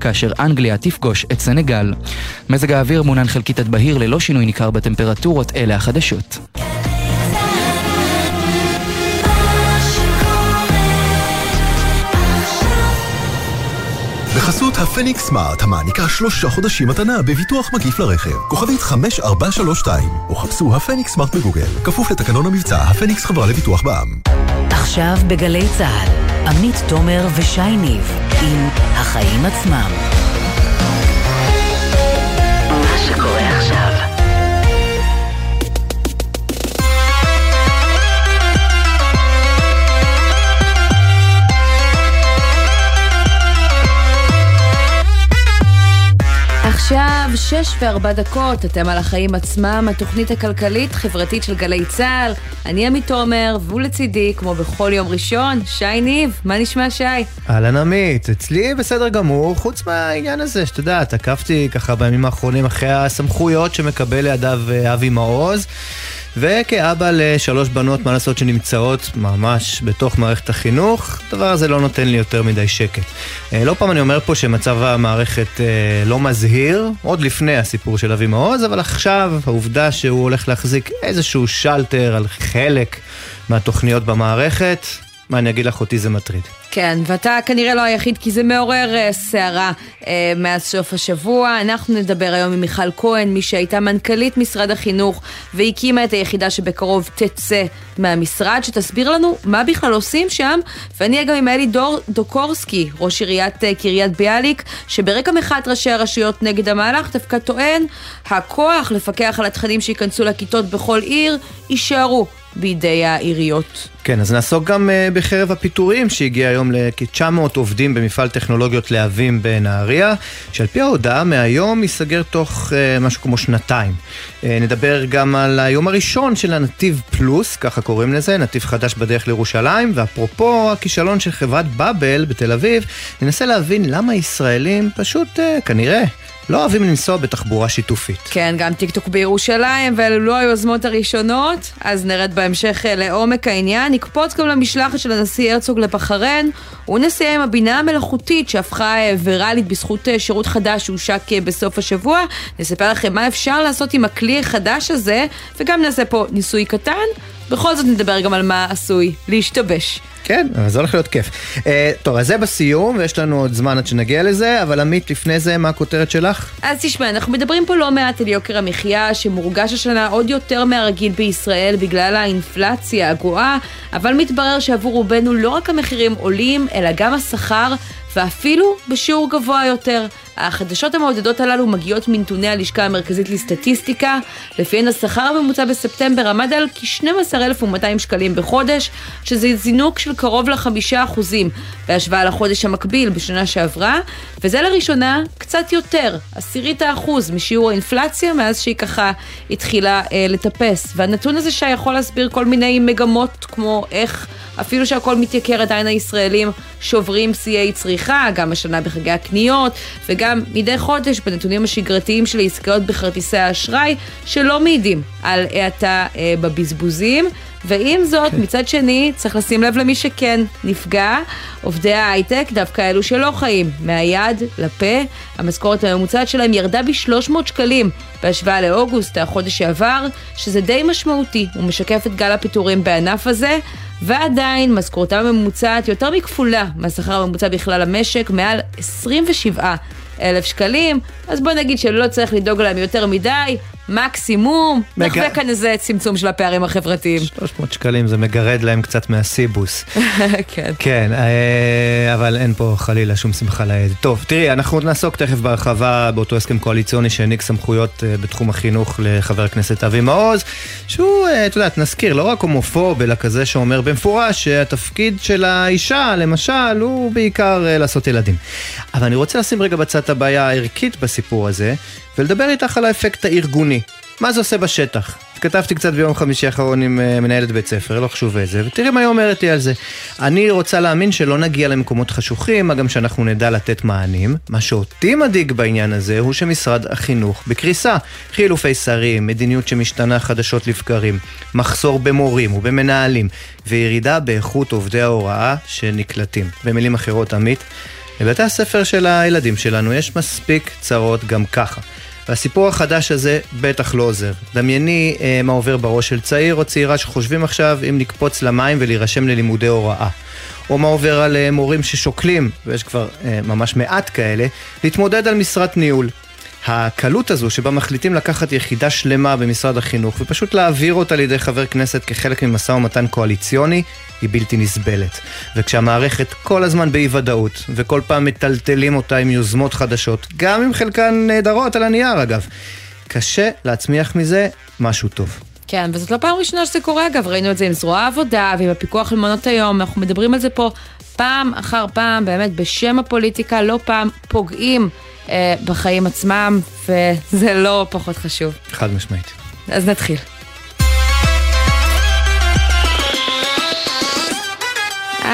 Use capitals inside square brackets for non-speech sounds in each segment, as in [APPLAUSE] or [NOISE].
כאשר אנגליה תפגוש את סנגל. מזג האוויר מונן חלקית עד בהיר ללא שינוי ניכר בטמפרטורות, אלה החדשות. בחסות הפניקס סמארט, המעניקה שלושה חודשים מתנה בביטוח מקיף לרכב. כוכבית 5432, או חפשו הפניקס סמארט בגוגל. כפוף לתקנון המבצע, הפניקס חברה לביטוח בע"מ. עכשיו בגלי צה"ל, עמית תומר ושי ניב, עם החיים עצמם. שש וארבע דקות, אתם על החיים עצמם, התוכנית הכלכלית-חברתית של גלי צה"ל. אני עמית תומר, והוא לצידי, כמו בכל יום ראשון, שי ניב. מה נשמע, שי? אהלן עמית, אצלי בסדר גמור, חוץ מהעניין הזה, שאתה יודע, תקפתי ככה בימים האחרונים אחרי הסמכויות שמקבל לידיו אה, אבי מעוז. וכאבא לשלוש בנות, מה לעשות, שנמצאות ממש בתוך מערכת החינוך, הדבר הזה לא נותן לי יותר מדי שקט. אה, לא פעם אני אומר פה שמצב המערכת אה, לא מזהיר, עוד לפני הסיפור של אבי מעוז, אבל עכשיו העובדה שהוא הולך להחזיק איזשהו שלטר על חלק מהתוכניות במערכת, מה אני אגיד לך, אותי זה מטריד. כן, ואתה כנראה לא היחיד, כי זה מעורר uh, סערה uh, מאז סוף השבוע. אנחנו נדבר היום עם מיכל כהן, מי שהייתה מנכ"לית משרד החינוך והקימה את היחידה שבקרוב תצא מהמשרד, שתסביר לנו מה בכלל עושים שם. ואני אהיה גם עם אלי דור דוקורסקי, ראש עיריית uh, קריית ביאליק, שברקע מחאת ראשי הרשויות נגד המהלך דווקא טוען, הכוח לפקח על התכנים שייכנסו לכיתות בכל עיר, יישארו בידי העיריות. כן, אז נעסוק גם uh, בחרב הפיטורים שהגיע היום לכ-900 עובדים במפעל טכנולוגיות להבים בנהריה, שעל פי ההודעה מהיום ייסגר תוך uh, משהו כמו שנתיים. Uh, נדבר גם על היום הראשון של הנתיב פלוס, ככה קוראים לזה, נתיב חדש בדרך לירושלים, ואפרופו הכישלון של חברת באבל בתל אביב, ננסה להבין למה ישראלים פשוט, uh, כנראה, לא אוהבים לנסוע בתחבורה שיתופית. כן, גם טיק טק בירושלים, ואלו לא היוזמות הראשונות, אז נרד בהמשך לעומק העניין. נקפוץ גם למשלחת של הנשיא הרצוג לבחריין, ונסיים עם הבינה המלאכותית שהפכה ויראלית בזכות שירות חדש שהושק בסוף השבוע. נספר לכם מה אפשר לעשות עם הכלי החדש הזה, וגם נעשה פה ניסוי קטן. בכל זאת נדבר גם על מה עשוי להשתבש. כן, זה הולך להיות כיף. אה, טוב, אז זה בסיום, ויש לנו עוד זמן עד שנגיע לזה, אבל עמית, לפני זה, מה הכותרת שלך? אז תשמע, אנחנו מדברים פה לא מעט על יוקר המחיה, שמורגש השנה עוד יותר מהרגיל בישראל בגלל האינפלציה הגואה, אבל מתברר שעבור רובנו לא רק המחירים עולים, אלא גם השכר, ואפילו בשיעור גבוה יותר. החדשות המעודדות הללו מגיעות מנתוני הלשכה המרכזית לסטטיסטיקה, לפיהן השכר הממוצע בספטמבר עמד על כ-12,200 שקלים בחודש, שזה זינוק של קרוב לחמישה אחוזים בהשוואה לחודש המקביל בשנה שעברה, וזה לראשונה קצת יותר, עשירית האחוז משיעור האינפלציה מאז שהיא ככה התחילה אה, לטפס. והנתון הזה שיכול להסביר כל מיני מגמות כמו איך אפילו שהכל מתייקר עדיין הישראלים שוברים שיאי צריכה, גם השנה בחגי הקניות וגם מדי חודש בנתונים השגרתיים של העסקאות בכרטיסי האשראי שלא מעידים על האטה אה, בבזבוזים. ועם זאת, כן. מצד שני, צריך לשים לב למי שכן נפגע. עובדי ההייטק, דווקא אלו שלא חיים מהיד לפה, המשכורת הממוצעת שלהם ירדה ב-300 שקלים בהשוואה לאוגוסט, החודש שעבר, שזה די משמעותי, הוא משקף את גל הפיטורים בענף הזה. ועדיין משכורתם הממוצעת יותר מכפולה מהשכר הממוצע בכלל המשק, מעל 27 אלף שקלים, אז בוא נגיד שלא צריך לדאוג להם יותר מדי, מקסימום, נחווה כאן איזה צמצום של הפערים החברתיים. 300 שקלים זה מגרד להם קצת מהסיבוס. [LAUGHS] כן. כן, אה, אבל אין פה חלילה שום שמחה לעד. טוב, תראי, אנחנו נעסוק תכף בהרחבה באותו הסכם קואליציוני שהעניק סמכויות אה, בתחום החינוך לחבר הכנסת אבי מעוז, שהוא, אה, את יודעת, נזכיר, לא רק הומופוב, אלא כזה שאומר במפורש שהתפקיד של האישה, למשל, הוא בעיקר לעשות ילדים. אבל אני רוצה לשים רגע בצד את הבעיה הערכית בסיפור הזה, ולדבר איתך על האפקט הארגוני. מה זה עושה בשטח? כתבתי קצת ביום חמישי האחרון עם uh, מנהלת בית ספר, לא חשוב איזה, ותראי מה היא אומרת לי על זה. אני רוצה להאמין שלא נגיע למקומות חשוכים, מה גם שאנחנו נדע לתת מענים. מה שאותי מדאיג בעניין הזה הוא שמשרד החינוך בקריסה. חילופי שרים, מדיניות שמשתנה חדשות לבקרים, מחסור במורים ובמנהלים, וירידה באיכות עובדי ההוראה שנקלטים. במילים אחרות, עמית, לבתי הספר של הילדים שלנו יש מספיק צרות גם ככה. והסיפור החדש הזה בטח לא עוזר. דמייני אה, מה עובר בראש של צעיר או צעירה שחושבים עכשיו אם לקפוץ למים ולהירשם ללימודי הוראה. או מה עובר על אה, מורים ששוקלים, ויש כבר אה, ממש מעט כאלה, להתמודד על משרת ניהול. הקלות הזו שבה מחליטים לקחת יחידה שלמה במשרד החינוך ופשוט להעביר אותה לידי חבר כנסת כחלק ממשא ומתן קואליציוני היא בלתי נסבלת. וכשהמערכת כל הזמן באי ודאות וכל פעם מטלטלים אותה עם יוזמות חדשות, גם אם חלקן נהדרות על הנייר אגב, קשה להצמיח מזה משהו טוב. כן, וזאת לא פעם ראשונה שזה קורה אגב, ראינו את זה עם זרוע העבודה ועם הפיקוח על מעונות היום, אנחנו מדברים על זה פה פעם אחר פעם, באמת בשם הפוליטיקה, לא פעם פוגעים בחיים עצמם, וזה לא פחות חשוב. חד משמעית. אז נתחיל.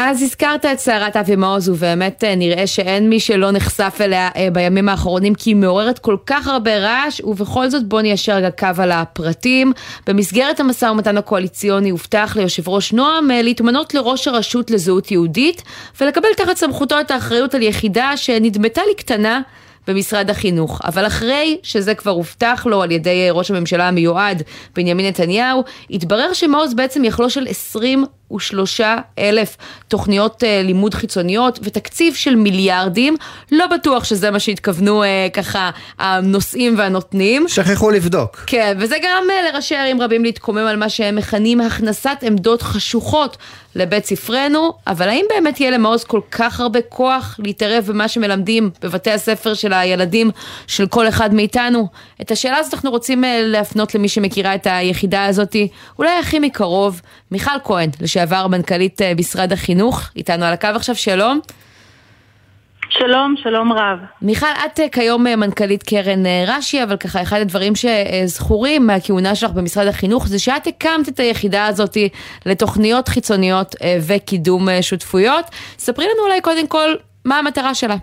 אז הזכרת את סערת אבי מעוז, ובאמת אה, נראה שאין מי שלא נחשף אליה אה, בימים האחרונים, כי היא מעוררת כל כך הרבה רעש, ובכל זאת בוא ניישר רגע קו על הפרטים. במסגרת המשא ומתן הקואליציוני הובטח ליושב ראש נועם אה, להתמנות לראש הרשות לזהות יהודית, ולקבל תחת סמכותו את האחריות על יחידה שנדמתה לי קטנה. במשרד החינוך. אבל אחרי שזה כבר הובטח לו על ידי ראש הממשלה המיועד בנימין נתניהו, התברר שמעוז בעצם יחלוש על 20 53 אלף תוכניות אה, לימוד חיצוניות ותקציב של מיליארדים, לא בטוח שזה מה שהתכוונו אה, ככה הנושאים והנותנים. שכחו לבדוק. כן, וזה גרם אה, לראשי ערים רבים להתקומם על מה שהם מכנים הכנסת עמדות חשוכות לבית ספרנו, אבל האם באמת יהיה למעוז כל כך הרבה כוח להתערב במה שמלמדים בבתי הספר של הילדים של כל אחד מאיתנו? את השאלה הזאת אנחנו רוצים אה, להפנות למי שמכירה את היחידה הזאת, אולי הכי מקרוב, מיכל כהן, לשעבר. מנכ"לית אה, משרד החינוך, איתנו על הקו עכשיו, שלום. שלום, שלום רב. מיכל, את אה, כיום אה, מנכ"לית קרן רש"י, אבל ככה אחד הדברים שזכורים מהכהונה שלך במשרד החינוך זה שאת הקמת את היחידה הזאת לתוכניות חיצוניות וקידום שותפויות. ספרי לנו אולי קודם כל מה המטרה שלה.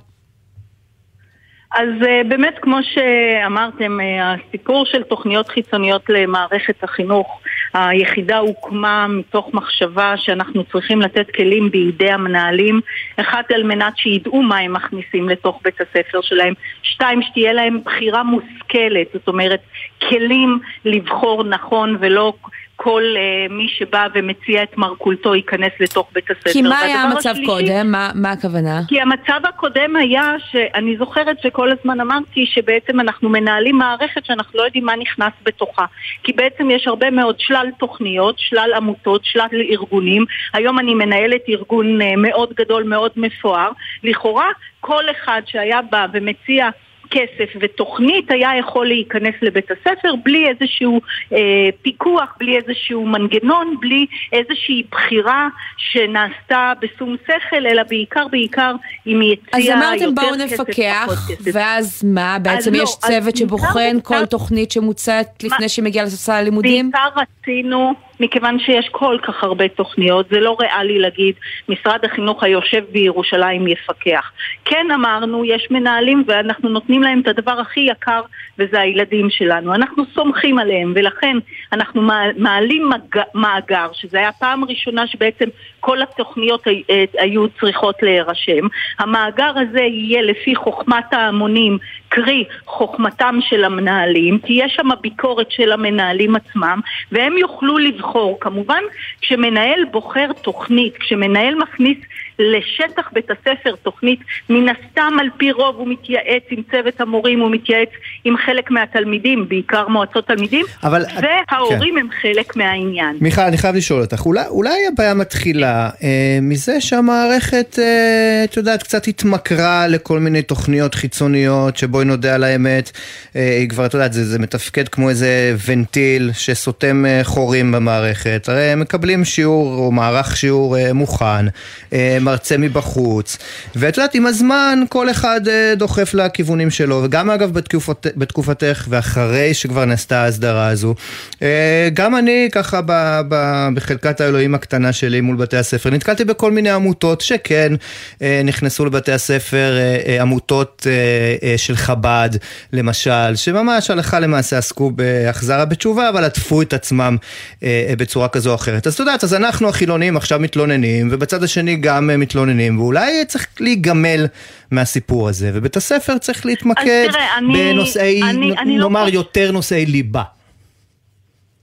אז באמת, כמו שאמרתם, הסיפור של תוכניות חיצוניות למערכת החינוך היחידה הוקמה מתוך מחשבה שאנחנו צריכים לתת כלים בידי המנהלים, אחד על מנת שידעו מה הם מכניסים לתוך בית הספר שלהם, שתיים, שתהיה להם בחירה מושכלת, זאת אומרת, כלים לבחור נכון ולא כל uh, מי שבא ומציע את מרכולתו ייכנס לתוך בית הספר. כי מה היה המצב השלישי, קודם? מה, מה הכוונה? כי המצב הקודם היה שאני זוכרת שכל הזמן אמרתי שבעצם אנחנו מנהלים מערכת שאנחנו לא יודעים מה נכנס בתוכה. כי בעצם יש הרבה מאוד שלל תוכניות, שלל עמותות, שלל ארגונים. היום אני מנהלת ארגון uh, מאוד גדול, מאוד מפואר. לכאורה כל אחד שהיה בא ומציע כסף ותוכנית היה יכול להיכנס לבית הספר בלי איזשהו אה, פיקוח, בלי איזשהו מנגנון, בלי איזושהי בחירה שנעשתה בשום שכל, אלא בעיקר בעיקר אם היא הציעה יותר כסף, אז אמרתם בואו נפקח, ואז מה? בעצם יש לא, צוות שבוחן כל תוכנית שמוצעת לפני שהיא מגיעה לספסל הלימודים? בעיקר רצינו... מכיוון שיש כל כך הרבה תוכניות, זה לא ריאלי להגיד משרד החינוך היושב בירושלים יפקח. כן אמרנו, יש מנהלים ואנחנו נותנים להם את הדבר הכי יקר וזה הילדים שלנו. אנחנו סומכים עליהם ולכן אנחנו מעלים מג... מאגר, שזה היה פעם ראשונה שבעצם כל התוכניות היו צריכות להירשם. המאגר הזה יהיה לפי חוכמת ההמונים, קרי חוכמתם של המנהלים, תהיה שם ביקורת של המנהלים עצמם והם יוכלו לבחור. כמובן, כשמנהל בוחר תוכנית, כשמנהל מכניס לשטח בית הספר תוכנית, מן הסתם על פי רוב הוא מתייעץ עם צוות המורים, הוא מתייעץ עם חלק מהתלמידים, בעיקר מועצות תלמידים, אבל... וההורים כן. הם חלק מהעניין. מיכל, אני חייב לשאול אותך, אולי, אולי הבעיה מתחילה אה, מזה שהמערכת, אה, את יודעת, קצת התמכרה לכל מיני תוכניות חיצוניות, שבואי נודה על האמת, אה, היא כבר, את יודעת, זה, זה מתפקד כמו איזה ונטיל שסותם אה, חורים במערכת, הרי הם מקבלים שיעור או מערך שיעור אה, מוכן. אה, מרצה מבחוץ, ואת יודעת, עם הזמן כל אחד אה, דוחף לכיוונים שלו, וגם אגב בתקופת, בתקופתך ואחרי שכבר נעשתה ההסדרה הזו, אה, גם אני ככה ב, ב, בחלקת האלוהים הקטנה שלי מול בתי הספר, נתקלתי בכל מיני עמותות שכן אה, נכנסו לבתי הספר, עמותות של חב"ד למשל, שממש הלכה למעשה עסקו בהחזרה בתשובה, אבל עטפו את עצמם בצורה כזו או אחרת. אז את יודעת, אז אנחנו החילונים עכשיו מתלוננים, ובצד השני גם הם מתלוננים, ואולי צריך להיגמל מהסיפור הזה, ובית הספר צריך להתמקד תראה, אני- בנושאי, אני- נ- אני לא נאמר חוש- יותר נושאי ליבה.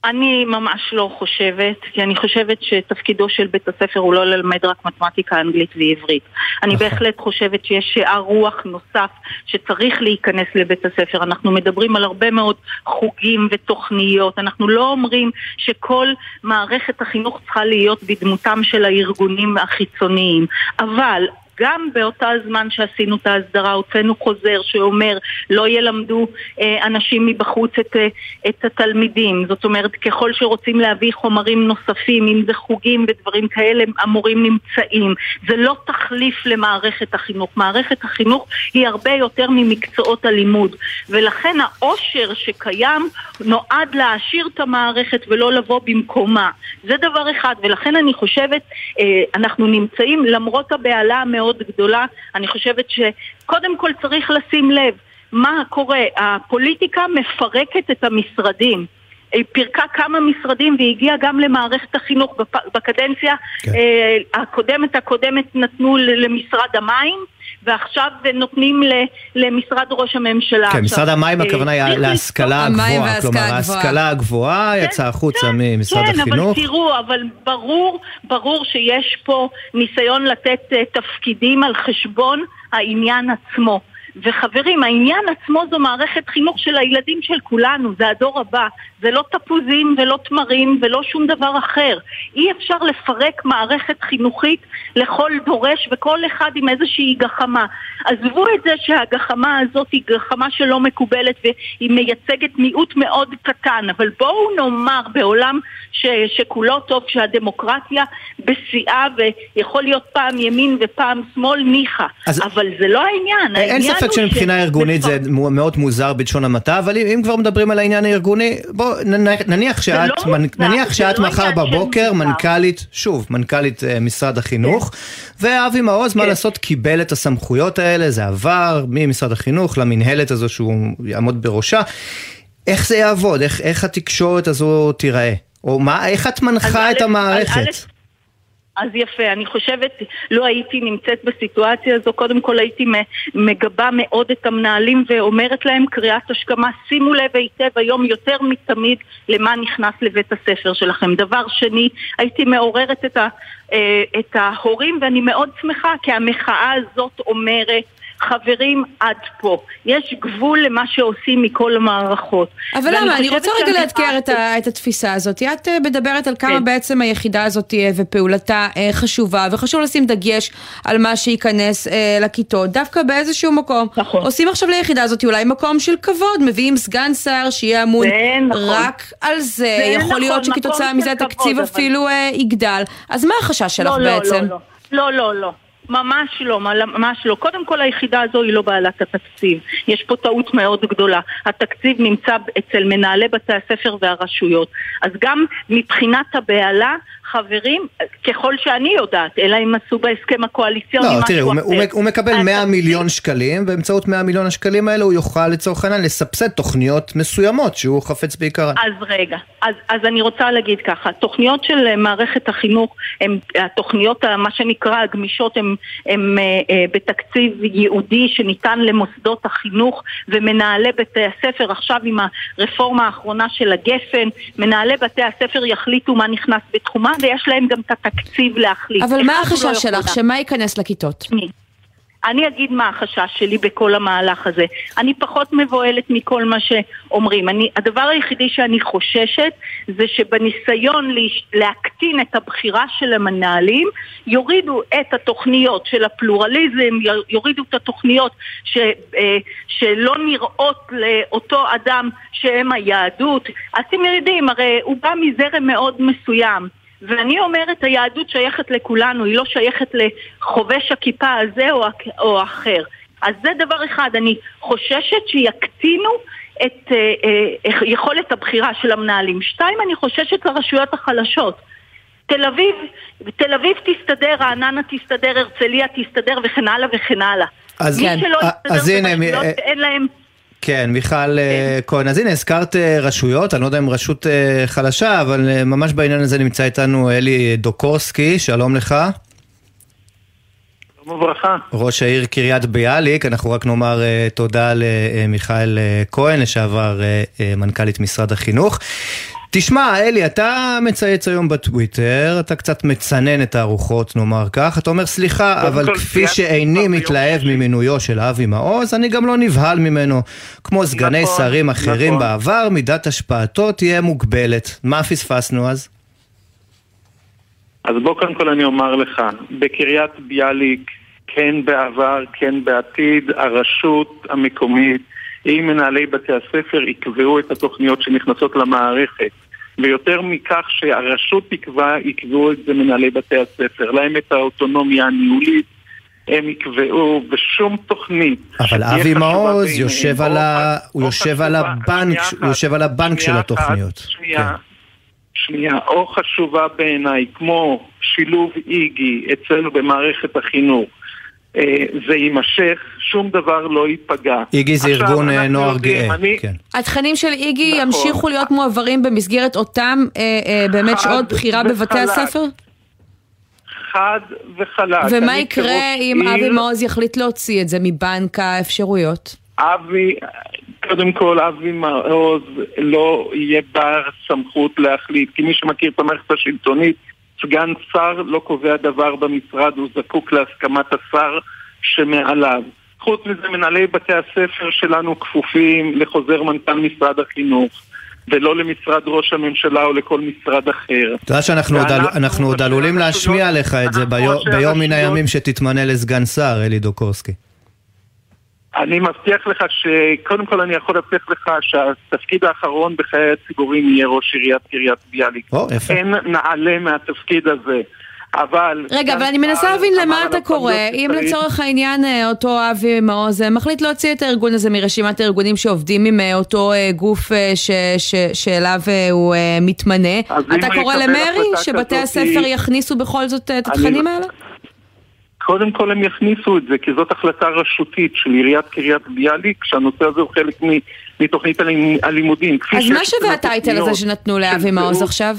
אני ממש לא חושבת, כי אני חושבת שתפקידו של בית הספר הוא לא ללמד רק מתמטיקה, אנגלית ועברית. אני נכון. בהחלט חושבת שיש שאר רוח נוסף שצריך להיכנס לבית הספר. אנחנו מדברים על הרבה מאוד חוגים ותוכניות. אנחנו לא אומרים שכל מערכת החינוך צריכה להיות בדמותם של הארגונים החיצוניים, אבל... גם באותה זמן שעשינו את ההסדרה הוצאנו חוזר שאומר לא ילמדו אה, אנשים מבחוץ את, אה, את התלמידים. זאת אומרת ככל שרוצים להביא חומרים נוספים אם זה חוגים ודברים כאלה המורים נמצאים. זה לא תחליף למערכת החינוך. מערכת החינוך היא הרבה יותר ממקצועות הלימוד. ולכן העושר שקיים נועד להעשיר את המערכת ולא לבוא במקומה. זה דבר אחד. ולכן אני חושבת אה, אנחנו נמצאים למרות הבהלה המאוד גדולה. אני חושבת שקודם כל צריך לשים לב מה קורה, הפוליטיקה מפרקת את המשרדים. היא פירקה כמה משרדים והגיעה גם למערכת החינוך בקדנציה כן. אה, הקודמת הקודמת נתנו למשרד המים ועכשיו נותנים ל- למשרד ראש הממשלה. כן, משרד המים אה, הכוונה היא להשכלה המים הגבוהה, כלומר. ההשכלה הגבוהה יצאה החוצה ממשרד כן, החינוך. אבל תראו, אבל ברור, ברור שיש פה ניסיון לתת uh, תפקידים על חשבון העניין עצמו. וחברים, העניין עצמו זו מערכת חינוך של הילדים של כולנו, זה הדור הבא. זה לא תפוזים ולא תמרים ולא שום דבר אחר. אי אפשר לפרק מערכת חינוכית לכל דורש וכל אחד עם איזושהי גחמה. עזבו את זה שהגחמה הזאת היא גחמה שלא מקובלת והיא מייצגת מיעוט מאוד קטן, אבל בואו נאמר בעולם ש, שכולו טוב שהדמוקרטיה בשיאה ויכול להיות פעם ימין ופעם שמאל ניחא, אז- אבל זה לא העניין. אין העניין ספק הוא שמבחינה ש- ארגונית זה מו- מאוד מוזר בלשון המעטה, אבל אם כבר מדברים על העניין הארגוני, בוא נניח שאת, לא נניח שאת לא מחר בבוקר. מנכ"לית, שוב, מנכ"לית אה, משרד החינוך, ואבי מעוז, מה כן. לעשות, קיבל את הסמכויות האלה, זה עבר ממשרד החינוך למינהלת הזו שהוא יעמוד בראשה. איך זה יעבוד? איך- איך התקשורת הזו תיראה? או מה, איך את מנחה את המערכת? א', אז יפה, אני חושבת, לא הייתי נמצאת בסיטואציה הזו, קודם כל הייתי מגבה מאוד את המנהלים ואומרת להם קריאת השכמה, שימו לב היטב היום יותר מתמיד למה נכנס לבית הספר שלכם. דבר שני, הייתי מעוררת את, ה, אה, את ההורים ואני מאוד שמחה כי המחאה הזאת אומרת חברים, עד פה. יש גבול למה שעושים מכל המערכות. אבל למה? אני רוצה רגע לאתגר את, ה- את התפיסה הזאת. את אה, מדברת על כמה כן. בעצם היחידה הזאת תהיה ופעולתה אה, חשובה, וחשוב לשים דגש על מה שייכנס אה, לכיתות, דווקא באיזשהו מקום. נכון. עושים עכשיו ליחידה הזאת אולי מקום של כבוד, מביאים סגן שר שיהיה אמון נכון. רק על זה, זה יכול נכון, להיות שכתוצאה מזה התקציב אבל- אפילו אה, יגדל. אז מה החשש שלך לא, לא, בעצם? לא, לא, לא, לא, לא. ממש לא, ממש לא. קודם כל היחידה הזו היא לא בעלת התקציב. יש פה טעות מאוד גדולה. התקציב נמצא אצל מנהלי בתי הספר והרשויות. אז גם מבחינת הבהלה, חברים, ככל שאני יודעת, אלא אם עשו בהסכם הקואליציוני לא, משהו תראי, הוא, אחר. הוא, הוא מקבל 100 התקציב- מיליון שקלים, באמצעות 100 מיליון השקלים האלה הוא יוכל לצורך העניין לסבסד תוכניות מסוימות שהוא חפץ בעיקרן. אז רגע, אז, אז אני רוצה להגיד ככה, התוכניות של אה, מערכת החינוך, הם, התוכניות, ה- מה שנקרא הגמישות, הן אה, אה, בתקציב ייעודי שניתן למוסדות החינוך ומנהלי בתי הספר, עכשיו עם הרפורמה האחרונה של הגפן, מנהלי בתי הספר יחליטו מה נכנס בתחומם ויש להם גם את התקציב להחליט. אבל מה אחד החשש לא שלך? שמה ייכנס לכיתות? אני. אני אגיד מה החשש שלי בכל המהלך הזה. אני פחות מבוהלת מכל מה שאומרים. אני, הדבר היחידי שאני חוששת זה שבניסיון להש, להקטין את הבחירה של המנהלים, יורידו את התוכניות של הפלורליזם, יורידו את התוכניות ש, אה, שלא נראות לאותו אדם שהם היהדות. אתם יודעים, הרי הוא בא מזרם מאוד מסוים. ואני אומרת, היהדות שייכת לכולנו, היא לא שייכת לחובש הכיפה הזה או, או אחר. אז זה דבר אחד, אני חוששת שיקטינו את אה, אה, יכולת הבחירה של המנהלים. שתיים, אני חוששת לרשויות החלשות. תל אביב, תל אביב תסתדר, רעננה תסתדר, הרצליה תסתדר וכן הלאה וכן הלאה. אז- מי כן. שלא אה, יסתדר אז הנה, ברשויות אה, שאין להם... כן, מיכל אה, כהן. אז הנה, הזכרת אה, רשויות, אני לא יודע אם רשות אה, חלשה, אבל ממש בעניין הזה נמצא איתנו אלי דוקורסקי, שלום לך. וברכה. ראש העיר קריית ביאליק, אנחנו רק נאמר תודה למיכאל uh, כהן, לשעבר מנכ"לית משרד החינוך. תשמע, אלי, אתה מצייץ היום בטוויטר, אתה קצת מצנן את הארוחות, נאמר כך. אתה אומר, סליחה, אבל כפי שאיני מתלהב ממינויו של אבי מעוז, אני גם לא נבהל ממנו. כמו סגני נכון, שרים אחרים נכון. בעבר, מידת השפעתו תהיה מוגבלת. מה פספסנו אז? אז בוא קודם כל אני אומר לך, בקריית ביאליק, כן בעבר, כן בעתיד, הרשות המקומית עם מנהלי בתי הספר יקבעו את התוכניות שנכנסות למערכת. ויותר מכך שהרשות תקבע, יקבעו את זה מנהלי בתי הספר. להם את האוטונומיה הניהולית, הם יקבעו בשום תוכנית. אבל אבי מעוז יושב על ה... הוא יושב על הבנק, הוא יושב על הבנק של התוכניות. שנייה, כן. שנייה, או חשובה בעיניי, כמו שילוב איגי אצלנו במערכת החינוך. אה, זה יימשך, שום דבר לא ייפגע. איגי זה ארגון אה, נוער גאה. אני... כן. התכנים של איגי נכון. ימשיכו להיות מועברים במסגרת אותם אה, אה, באמת שעות בחירה בבתי הספר? חד וחלק. ומה יקרה אם אבי מעוז יחליט להוציא את זה מבנק האפשרויות? אבי, קודם כל, אבי מעוז לא יהיה בר סמכות להחליט, כי מי שמכיר את המערכת השלטונית, סגן שר לא קובע דבר במשרד, הוא זקוק להסכמת השר שמעליו. חוץ מזה, מנהלי בתי הספר שלנו כפופים לחוזר מנכ"ל משרד החינוך. ולא למשרד ראש הממשלה או לכל משרד אחר. אתה יודע שאנחנו עוד עלולים להשמיע לך את זה ביום מן הימים שתתמנה לסגן שר, אלי דוקורסקי. אני מבטיח לך שקודם כל אני יכול להבטיח לך שהתפקיד האחרון בחיי הציבורים יהיה ראש עיריית קריית ביאליק. או, יפה. אין נעלה מהתפקיד הזה. אבל... רגע, אבל אני מנסה להבין למה אתה קורא. אם לצורך העניין אה, אותו אבי מעוז אה, מחליט להוציא את הארגון הזה מרשימת הארגונים שעובדים עם אה, אותו גוף שאליו הוא מתמנה, אתה קורא למרי שבתי הספר יכניסו בכל זאת את התכנים האלה? קודם כל הם יכניסו את זה, כי זאת החלטה רשותית של עיריית קריית ביאליק, שהנושא הזה הוא חלק מתוכנית הלימודים. אז מה שווה הטייטל הזה שנתנו לאבי מעוז עכשיו?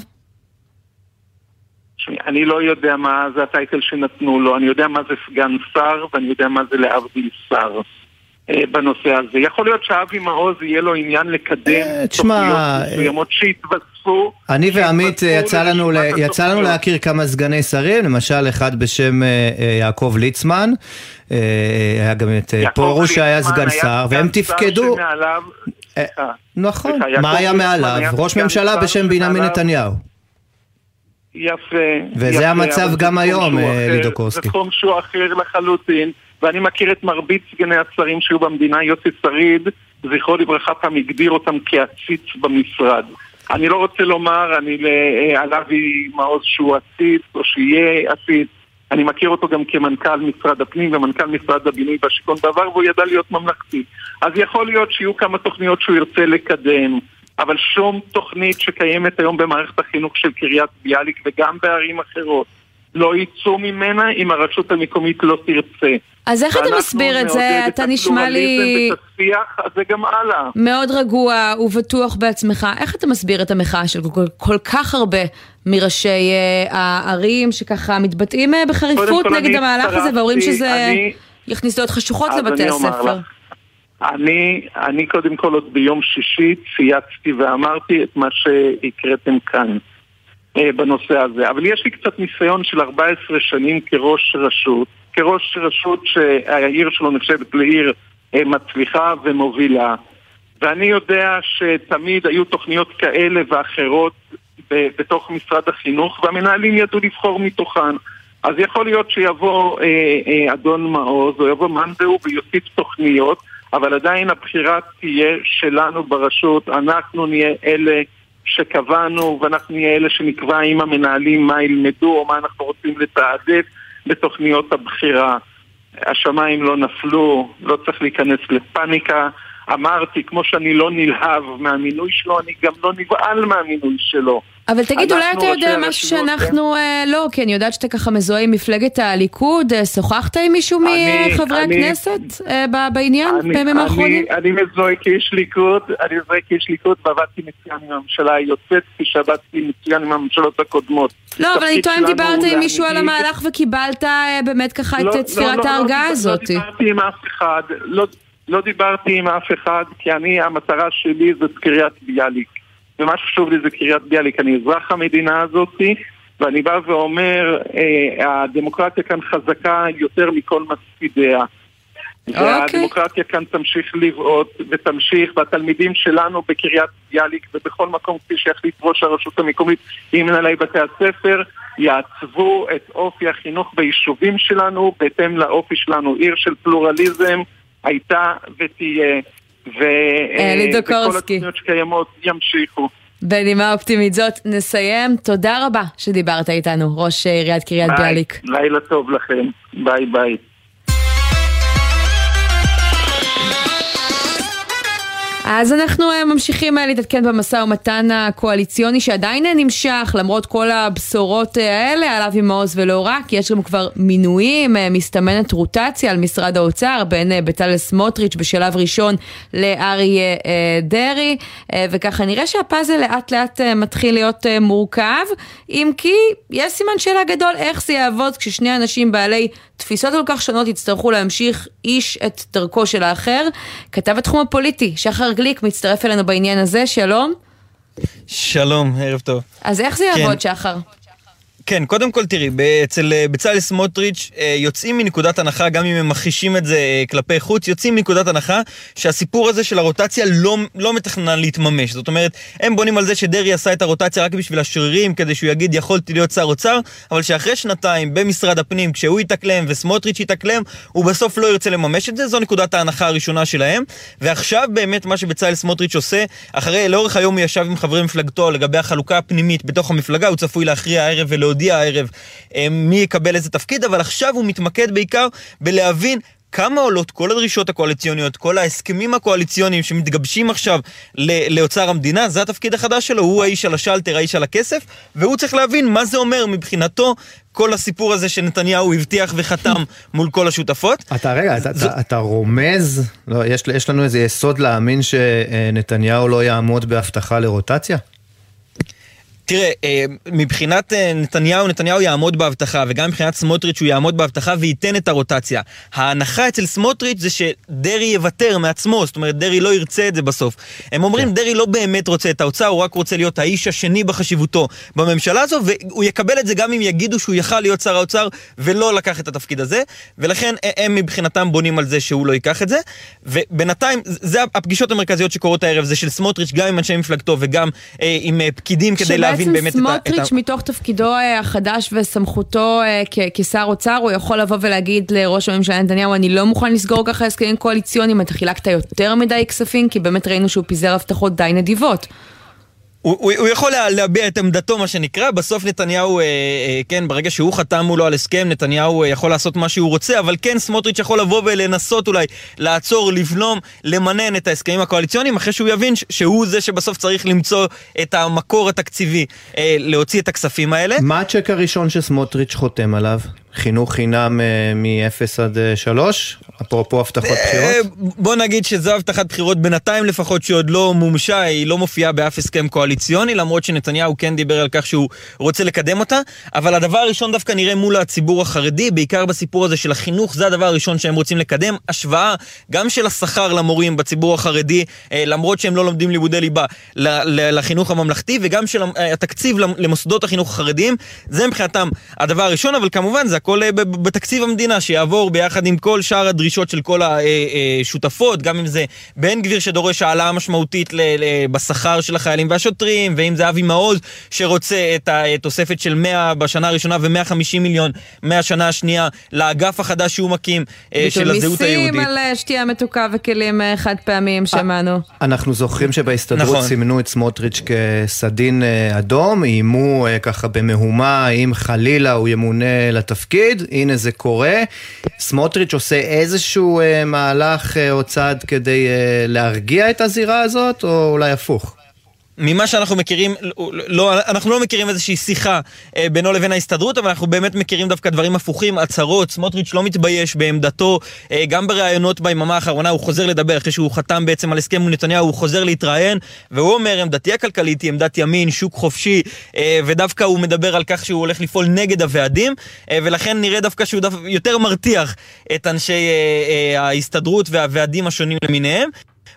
אני לא יודע מה זה הטייטל שנתנו לו, אני יודע מה זה סגן שר ואני יודע מה זה להבדיל שר. אה, בנושא הזה. יכול להיות שאבי מעוז יהיה לו עניין לקדם אה, תוכניות מסוימות שיתווספו. אני ועמית יצא לנו, יצא לנו להכיר כמה סגני שרים, למשל אחד בשם אה, יעקב ליצמן, היה גם את פרוש שהיה סגן שר, והם תפקדו... נכון, מה היה מעליו? ראש ממשלה בשם בנימין נתניהו. יפה. וזה המצב גם היום, לידוקורסקי. זה תחום שהוא אחר לחלוטין. ואני מכיר את מרבית סגני השרים שהיו במדינה, יוסי שריד, זכרו לברכה, פעם הגדיר אותם כעציץ במשרד. אני לא רוצה לומר, אני על אבי מעוז שהוא עציץ, או שיהיה עציץ. אני מכיר אותו גם כמנכ"ל משרד הפנים ומנכ"ל משרד הבינוי והשיכון בעבר, והוא ידע להיות ממלכתי. אז יכול להיות שיהיו כמה תוכניות שהוא ירצה לקדם, אבל שום תוכנית שקיימת היום במערכת החינוך של קריית ביאליק וגם בערים אחרות לא יצאו ממנה אם הרשות המקומית לא תרצה. אז איך אתה מסביר את זה? אתה נשמע לי... גם הלאה. מאוד רגוע ובטוח בעצמך. איך אתה מסביר את המחאה של כל, כל כך הרבה מראשי uh, הערים שככה מתבטאים uh, בחריפות נגד המהלך הזה ואומרים שזה אני... יכניס דעות חשוכות לבתי הספר? אני, אני קודם כל עוד ביום שישי צייצתי ואמרתי את מה שהקראתם כאן. אה, בנושא הזה. אבל יש לי קצת ניסיון של 14 שנים כראש רשות, כראש רשות שהעיר שלו נחשבת לעיר אה, מצליחה ומובילה. ואני יודע שתמיד היו תוכניות כאלה ואחרות בתוך משרד החינוך, והמנהלים ידעו לבחור מתוכן. אז יכול להיות שיבוא אה, אה, אדון מעוז, או יבוא מאן דהוא ויוסיף תוכניות, אבל עדיין הבחירה תהיה שלנו ברשות, אנחנו נהיה אלה שקבענו, ואנחנו נהיה אלה שנקבע עם המנהלים מה ילמדו או מה אנחנו רוצים לתעדף בתוכניות הבחירה. השמיים לא נפלו, לא צריך להיכנס לפאניקה. אמרתי, כמו שאני לא נלהב מהמינוי שלו, אני גם לא נבהל מהמינוי שלו. אבל תגיד, אולי אתה יודע משהו שאנחנו אה, לא, כי אני יודעת שאתה ככה מזוהה עם מפלגת הליכוד, אה, שוחחת עם מישהו מחברי הכנסת אה, בעניין בימים האחרונים? אני, מזוהה כאיש ליכוד, אני מזוהה כאיש ליכוד ועבדתי מצוין עם הממשלה היוצאת, כפי שעבדתי מצוין עם הממשלות הקודמות. לא, אבל אני טוען אם דיברת עם מישהו על המהלך וקיבלת באמת ככה לא, את לא, צפירת לא, לא ההרגעה הזאת. לא דיברתי עם אף אחד, לא, לא דיברתי עם אף אחד, כי אני, המטרה שלי זאת קריית ביאליק. ומה שחשוב לי זה קריית ביאליק, אני אזרח המדינה הזאת, ואני בא ואומר, אה, הדמוקרטיה כאן חזקה יותר מכל מספידיה. אוקיי. והדמוקרטיה כאן תמשיך לבעוט ותמשיך, והתלמידים שלנו בקריית ביאליק ובכל מקום כפי שיחליט ראש הרשות המקומית עם מנהלי בתי הספר יעצבו את אופי החינוך ביישובים שלנו בהתאם לאופי שלנו. עיר של פלורליזם הייתה ותהיה, וכל דוקורסקי. התוכניות שקיימות ימשיכו. בנימה אופטימית זאת נסיים. תודה רבה שדיברת איתנו, ראש עיריית קריית ביאליק. לילה טוב לכם, ביי ביי. אז אנחנו אה, ממשיכים אה, להתעדכן במשא ומתן הקואליציוני שעדיין אה, נמשך למרות כל הבשורות האלה על אבי מעוז ולא רק, יש גם כבר מינויים, מסתמנת רוטציה על משרד האוצר בין בצלאל סמוטריץ' בשלב ראשון לאריה דרעי. וככה נראה שהפאזל לאט לאט מתחיל להיות מורכב. אם כי יש סימן שאלה גדול איך זה יעבוד כששני אנשים בעלי תפיסות כל כך שונות יצטרכו להמשיך איש את דרכו של האחר. כתב התחום הפוליטי, שחר גליק, מצטרף אלינו בעניין הזה, שלום. שלום, ערב טוב. אז איך זה כן. יעבוד, שחר? כן, קודם כל תראי, אצל אה, בצלאל סמוטריץ' אה, יוצאים מנקודת הנחה, גם אם הם מכחישים את זה אה, כלפי חוץ, יוצאים מנקודת הנחה שהסיפור הזה של הרוטציה לא, לא מתכנן להתממש. זאת אומרת, הם בונים על זה שדרעי עשה את הרוטציה רק בשביל השרירים, כדי שהוא יגיד יכולתי להיות שר אוצר, אבל שאחרי שנתיים במשרד הפנים, כשהוא יתאקלם וסמוטריץ' יתאקלם, הוא בסוף לא ירצה לממש את זה, זו נקודת ההנחה הראשונה שלהם. ועכשיו באמת מה שבצלאל סמוטריץ' עושה, אחרי, לאורך היום הוא ישב עם חברי מפלגתו לגבי החלוקה הפנימית בתוך המפלגה, הוא צפוי להכריע הערב ולהודיע הערב אה, מי יקבל איזה תפקיד, אבל עכשיו הוא מתמקד בעיקר בלהבין כמה עולות כל הדרישות הקואליציוניות, כל ההסכמים הקואליציוניים שמתגבשים עכשיו לאוצר המדינה, זה התפקיד החדש שלו, הוא האיש על השלטר, האיש על הכסף, והוא צריך להבין מה זה אומר מבחינתו כל הסיפור הזה שנתניהו הבטיח וחתם [LAUGHS] מול כל השותפות. אתה רגע, אתה, אתה, אתה רומז, לא, יש, יש לנו איזה יסוד להאמין שנתניהו לא יעמוד בהבטחה לרוטציה? תראה, אה, מבחינת אה, נתניהו, נתניהו יעמוד בהבטחה, וגם מבחינת סמוטריץ' הוא יעמוד בהבטחה וייתן את הרוטציה. ההנחה אצל סמוטריץ' זה שדרעי יוותר מעצמו, זאת אומרת, דרעי לא ירצה את זה בסוף. הם אומרים, כן. דרעי לא באמת רוצה את האוצר, הוא רק רוצה להיות האיש השני בחשיבותו בממשלה הזו, והוא יקבל את זה גם אם יגידו שהוא יכל להיות שר האוצר ולא לקח את התפקיד הזה, ולכן הם מבחינתם בונים על זה שהוא לא ייקח את זה. ובינתיים, זה הפגישות המרכזיות שקורות הערב, זה של סמוטריץ' גם עם אנשי מפלגתו וגם אה, עם אה, פקידים כדי להבין באמת את ה... סמוטריץ' מתוך תפקידו אה, החדש וסמכותו אה, כשר אוצר, הוא יכול לבוא ולהגיד לראש הממשלה נתניהו, אני לא מוכן לסגור ככה הסכמים קואליציוניים, אתה חילקת יותר מדי כספים, כי באמת ראינו שהוא פיזר הבטחות די נדיבות. הוא, הוא, הוא יכול לה, להביע את עמדתו, מה שנקרא, בסוף נתניהו, אה, אה, כן, ברגע שהוא חתם מולו על הסכם, נתניהו אה, יכול לעשות מה שהוא רוצה, אבל כן, סמוטריץ' יכול לבוא ולנסות אולי לעצור, לבלום, למנן את ההסכמים הקואליציוניים, אחרי שהוא יבין שהוא זה שבסוף צריך למצוא את המקור התקציבי אה, להוציא את הכספים האלה. מה הצ'ק הראשון שסמוטריץ' חותם עליו? חינוך חינם מ-0 עד 3? אפרופו הבטחות אה, בחירות? בוא נגיד שזו הבטחת בחירות בינתיים לפחות שעוד לא מומשה, היא לא מופיעה באף הסכם קואליציוני, למרות שנתניהו כן דיבר על כך שהוא רוצה לקדם אותה, אבל הדבר הראשון דווקא נראה מול הציבור החרדי, בעיקר בסיפור הזה של החינוך, זה הדבר הראשון שהם רוצים לקדם, השוואה גם של השכר למורים בציבור החרדי, אה, למרות שהם לא לומדים לימודי ליבה, לחינוך הממלכתי, וגם של אה, התקציב למ- למוסדות החינוך החרדיים, זה מבחינתם הדבר הראשון, אבל כמובן זה הכל אה, בתקציב המדינה, שיעבור ביחד עם כל שאר הדרישות של כל השותפות, גם אם זה בן גביר שדורש העלאה משמעותית בשכר של החיילים והשוטרים, ואם זה אבי מעוז שרוצה את התוספת של 100 בשנה הראשונה ו-150 מיליון מהשנה השנייה לאגף החדש שהוא מקים אה, של הזהות היהודית. מיסים על אה, שתייה מתוקה וכלים אה, חד פעמיים שמענו. אנחנו זוכרים שבהסתדרות נכון. סימנו את סמוטריץ' כסדין אה, אדום, איימו אה, ככה במהומה אם חלילה הוא ימונה לתפקיד. לתפקיד, הנה זה קורה. סמוטריץ' עושה איזשהו אה, מהלך אה, או צעד כדי אה, להרגיע את הזירה הזאת, או אולי הפוך? ממה שאנחנו מכירים, לא, אנחנו לא מכירים איזושהי שיחה אה, בינו לבין ההסתדרות, אבל אנחנו באמת מכירים דווקא דברים הפוכים, הצהרות, סמוטריץ' לא מתבייש בעמדתו, אה, גם בראיונות ביממה האחרונה הוא חוזר לדבר, אחרי שהוא חתם בעצם על הסכם מול נתניהו, הוא חוזר להתראיין, והוא אומר, עמדתי הכלכלית היא עמדת ימין, שוק חופשי, אה, ודווקא הוא מדבר על כך שהוא הולך לפעול נגד הוועדים, ולכן נראה דווקא שהוא דווקא יותר מרתיח את אנשי ההסתדרות והוועדים השונים למיניהם.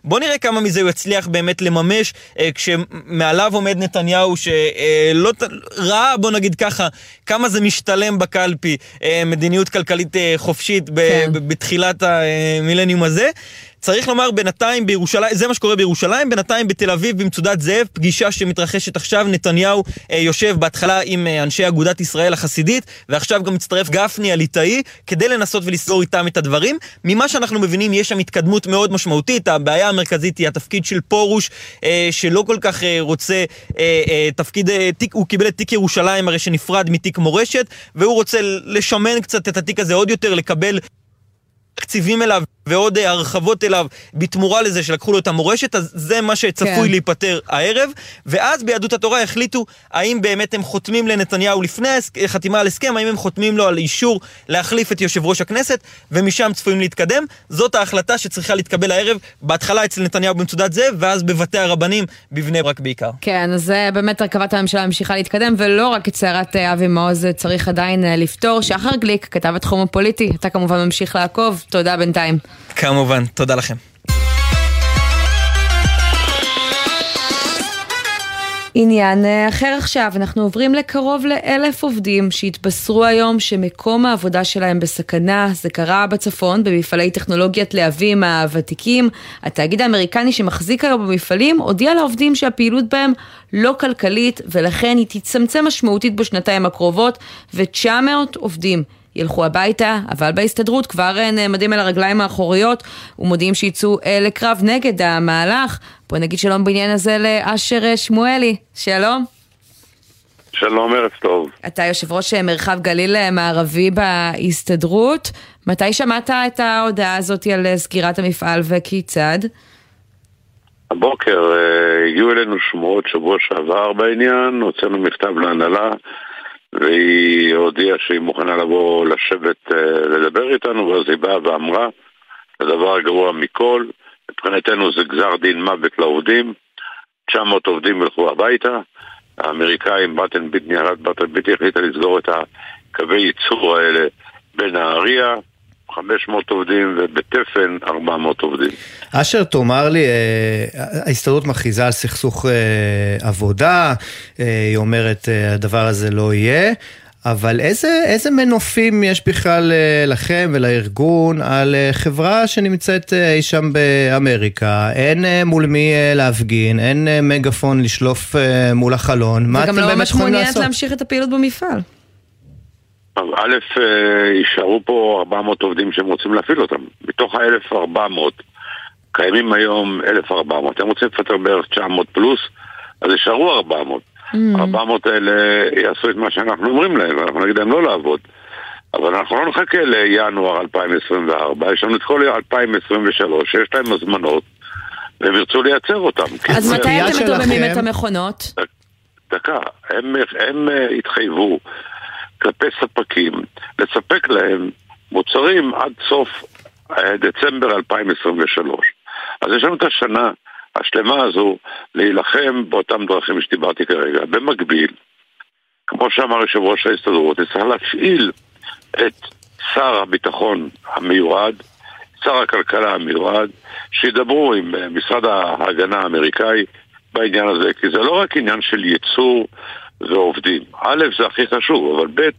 בוא נראה כמה מזה הוא יצליח באמת לממש, אה, כשמעליו עומד נתניהו שלא אה, ראה, בוא נגיד ככה, כמה זה משתלם בקלפי, אה, מדיניות כלכלית אה, חופשית ב, כן. בתחילת המילניום הזה. צריך לומר בינתיים בירושלים, זה מה שקורה בירושלים, בינתיים בתל אביב במצודת זאב, פגישה שמתרחשת עכשיו, נתניהו אה, יושב בהתחלה עם אה, אנשי אגודת ישראל החסידית, ועכשיו גם מצטרף גפני הליטאי, כדי לנסות ולסגור איתם את הדברים. ממה שאנחנו מבינים, יש שם התקדמות מאוד משמעותית, הבעיה המרכזית היא התפקיד של פרוש, אה, שלא כל כך אה, רוצה אה, אה, תפקיד, אה, תיק, הוא קיבל את תיק ירושלים הרי שנפרד מתיק מורשת, והוא רוצה לשמן קצת את התיק הזה עוד יותר, לקבל תקציבים אליו ועוד אה, הרחבות אליו בתמורה לזה שלקחו לו את המורשת, אז זה מה שצפוי כן. להיפטר הערב. ואז ביהדות התורה החליטו האם באמת הם חותמים לנתניהו לפני חתימה על הסכם, האם הם חותמים לו על אישור להחליף את יושב ראש הכנסת, ומשם צפויים להתקדם. זאת ההחלטה שצריכה להתקבל הערב, בהתחלה אצל נתניהו במצודת זאב, ואז בבתי הרבנים בבני ברק בעיקר. כן, אז זה באמת הרכבת הממשלה ממשיכה להתקדם, ולא רק את סערת אה, אבי מעוז צריך עדיין אה, לפתור. שחר גליק, כתב התחום הפוליטי, אתה כמובן ממשיך לעקוב, תודה בינתיים. כמובן, תודה לכם. עניין אה, אחר עכשיו, אנחנו עוברים לקרוב לאלף עובדים שהתבשרו היום שמקום העבודה שלהם בסכנה. זה קרה בצפון, במפעלי טכנולוגיית להבים הוותיקים. התאגיד האמריקני שמחזיק היום במפעלים הודיע לעובדים שהפעילות בהם לא כלכלית ולכן היא תצמצם משמעותית בשנתיים הקרובות ו-900 עובדים ילכו הביתה, אבל בהסתדרות כבר אה, נעמדים על הרגליים האחוריות ומודיעים שיצאו אה, לקרב נגד המהלך. בוא נגיד שלום בעניין הזה לאשר אה, שמואלי, שלום. שלום, ערב טוב. אתה יושב ראש מרחב גליל מערבי בהסתדרות. מתי שמעת את ההודעה הזאת על סגירת המפעל וכיצד? הבוקר הגיעו אלינו שמועות שבוע שעבר בעניין, הוצאנו מכתב להנהלה. והיא הודיעה שהיא מוכנה לבוא לשבת אה, לדבר איתנו, ואז היא באה ואמרה, הדבר הגרוע מכל, מבחינתנו זה גזר דין מוות לעובדים, 900 עובדים ילכו הביתה, האמריקאים, באטן ביט, ניהלת באטן ביט החליטה לסגור את הקווי ייצור האלה בנהריה, 500 עובדים, ובתפן 400 עובדים. אשר, תאמר לי, אה, ההסתדרות מכריזה על סכסוך אה, עבודה, אה, היא אומרת הדבר הזה לא יהיה. אבל איזה, איזה מנופים יש בכלל לכם ולארגון על חברה שנמצאת אי שם באמריקה? אין מול מי להפגין, אין מגפון לשלוף מול החלון, מה אתם באמת יכולים לעשות? וגם לא ממש מעוניינת להמשיך את הפעילות במפעל. א', אה, יישארו פה 400 עובדים שהם רוצים להפעיל אותם. מתוך ה-1,400, קיימים היום 1,400. הם רוצים לפטר בערך 900 פלוס, אז יישארו 400. Mm. 400 האלה יעשו את מה שאנחנו אומרים להם, אנחנו נגיד להם לא לעבוד. אבל אנחנו לא נחכה לינואר 2024, יש לנו את כל 2023, שיש להם הזמנות, והם ירצו לייצר אותם. אז מתי אתם מדוממים את המכונות? דקה, הם, הם אה, התחייבו כלפי ספקים, לספק להם מוצרים עד סוף אה, דצמבר 2023. אז יש לנו את השנה השלמה הזו להילחם באותם דרכים שדיברתי כרגע. במקביל, כמו שאמר יושב ראש ההסתדרות, צריך להפעיל את שר הביטחון המיועד, שר הכלכלה המיועד, שידברו עם אה, משרד ההגנה האמריקאי בעניין הזה, כי זה לא רק עניין של ייצור ועובדים. א', זה הכי חשוב, אבל ב',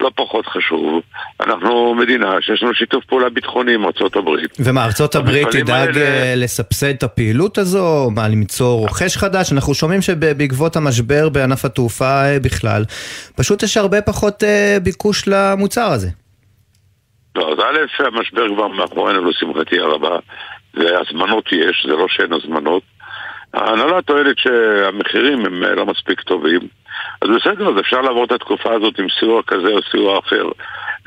לא פחות חשוב, אנחנו מדינה שיש לנו שיתוף פעולה ביטחוני עם ארצות הברית. ומה, ארצות הברית תדאג האלה... אה, לסבסד את הפעילות הזו? מה, למצוא רוכש חדש? אנחנו שומעים שבעקבות המשבר בענף התעופה אה, בכלל, פשוט יש הרבה פחות אה, ביקוש למוצר הזה. לא, אז א', המשבר כבר מאחורינו לשמחתי הרבה, והזמנות יש, זה לא שאין הזמנות. ההנהלה טוענת שהמחירים הם לא מספיק טובים, אז בסדר, אז אפשר לעבור את התקופה הזאת עם סיוע כזה או סיוע אחר.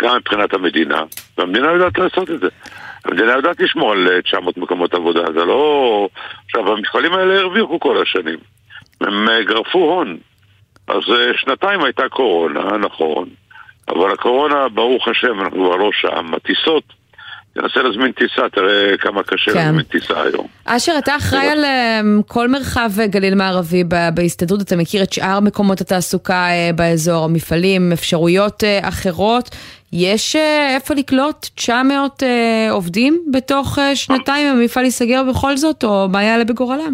גם מבחינת המדינה, והמדינה יודעת לעשות את זה. המדינה יודעת לשמור על 900 אה, מקומות עבודה, זה לא... עכשיו, המפעלים האלה הרוויחו כל השנים. הם אה, גרפו הון. אז אה, שנתיים הייתה קורונה, נכון, אבל הקורונה, ברוך השם, אנחנו כבר לא שם. הטיסות, תנסה להזמין טיסה, תראה כמה קשה כן. להזמין טיסה היום. אשר, אתה אחראי על כל מרחב גליל מערבי בהסתדרות, אתה מכיר את שאר מקומות התעסוקה באזור, המפעלים, אפשרויות אחרות. יש אה, איפה לקלוט 900 אה, עובדים בתוך אה, שנתיים אם המפעל ייסגר בכל זאת, או מה יעלה בגורלם?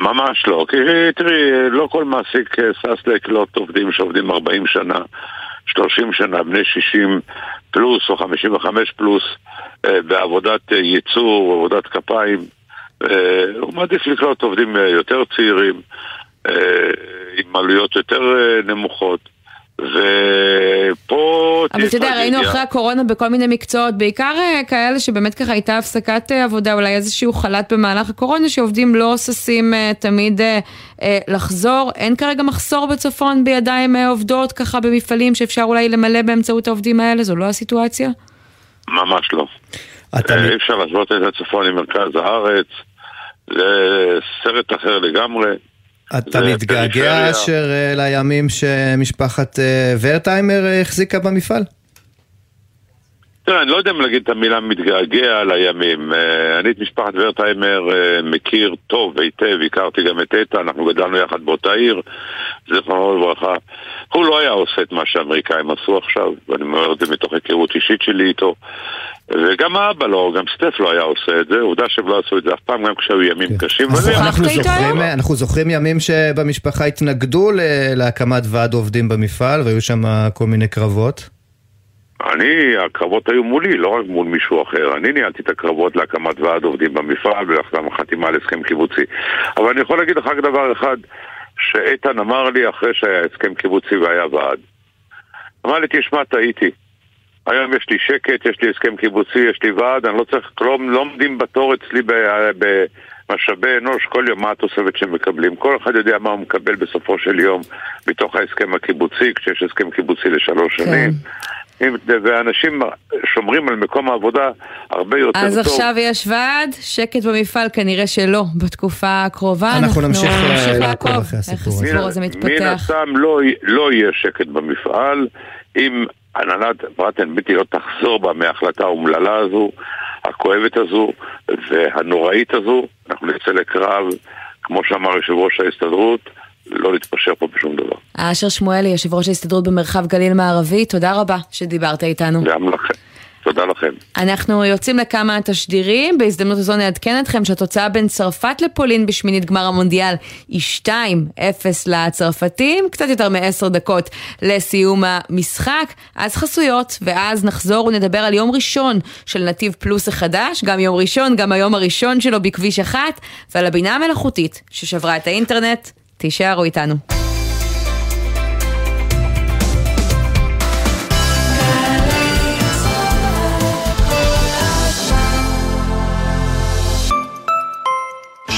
ממש לא, כי תראי, לא כל מעסיק שש לקלוט עובדים שעובדים 40 שנה, 30 שנה, בני 60 פלוס או 55 פלוס, בעבודת ייצור, עבודת כפיים. הוא מעדיף לקלוט עובדים יותר צעירים, עם עלויות יותר נמוכות. ופה... אבל אתה יודע, ראינו אחרי הקורונה בכל מיני מקצועות, בעיקר אה, כאלה שבאמת ככה הייתה הפסקת אה, עבודה, אולי איזשהו חל"ת במהלך הקורונה, שעובדים לא ששים אה, תמיד לחזור. אין כרגע מחסור בצפון בידיים עובדות ככה במפעלים שאפשר אולי למלא באמצעות העובדים האלה? זו לא הסיטואציה? ממש לא. אי אפשר להשוות את הצפון עם מרכז הארץ, זה סרט אחר לגמרי. אתה מתגעגע אשר אה, לימים שמשפחת אה, ורטהיימר אה, החזיקה במפעל? תראה, אני לא יודע אם להגיד את המילה מתגעגע לימים. אני את משפחת ורטהיימר מכיר טוב היטב, הכרתי גם את איתן, אנחנו גדלנו יחד באותה עיר, זכרונו לברכה. הוא לא היה עושה את מה שהאמריקאים עשו עכשיו, ואני אומר את זה מתוך היכרות אישית שלי איתו. וגם האבא לא, גם סטף לא היה עושה את זה, עובדה שהם לא עשו את זה אף פעם, גם כשהיו ימים כן. קשים. אנחנו זוכרים ימים שבמשפחה התנגדו להקמת ועד עובדים במפעל, והיו שם כל מיני קרבות. אני, הקרבות היו מולי, לא רק מול מישהו אחר. אני ניהלתי את הקרבות להקמת ועד עובדים במפעל ולחתימה על הסכם קיבוצי. אבל אני יכול להגיד לך רק דבר אחד, שאיתן אמר לי אחרי שהיה הסכם קיבוצי והיה ועד. אמר לי, תשמע, טעיתי. היום יש לי שקט, יש לי הסכם קיבוצי, יש לי ועד, אני לא צריך כלום, לא עומדים בתור אצלי במשאבי אנוש כל יום מה התוספת שהם מקבלים. כל אחד יודע מה הוא מקבל בסופו של יום מתוך ההסכם הקיבוצי, כשיש הסכם קיבוצי לשלוש כן. שנים. ואנשים שומרים על מקום העבודה הרבה יותר אז טוב. אז עכשיו יש ועד, שקט במפעל כנראה שלא בתקופה הקרובה. אנחנו, אנחנו נמשיך לעקוב אחרי הסיפור הזה. איך הסיפור הזה מתפתח. מן הסתם לא, לא יהיה שקט במפעל. אם הנהלת פרט ביטי לא תחזור בה מההחלטה האומללה הזו, הכואבת הזו והנוראית הזו, אנחנו נצא לקרב, כמו שאמר יושב ראש ההסתדרות, לא להתפשר פה בשום דבר. אשר שמואלי, יושב ראש ההסתדרות במרחב גליל מערבי, תודה רבה שדיברת איתנו. גם לכם. תודה לכם. אנחנו יוצאים לכמה תשדירים, בהזדמנות הזו נעדכן אתכם שהתוצאה בין צרפת לפולין בשמינית גמר המונדיאל היא 2-0 לצרפתים, קצת יותר מ-10 דקות לסיום המשחק. אז חסויות, ואז נחזור ונדבר על יום ראשון של נתיב פלוס החדש, גם יום ראשון, גם היום הראשון שלו בכביש אחת, ועל הבינה המלאכותית ששברה את האינטרנט. תישארו איתנו.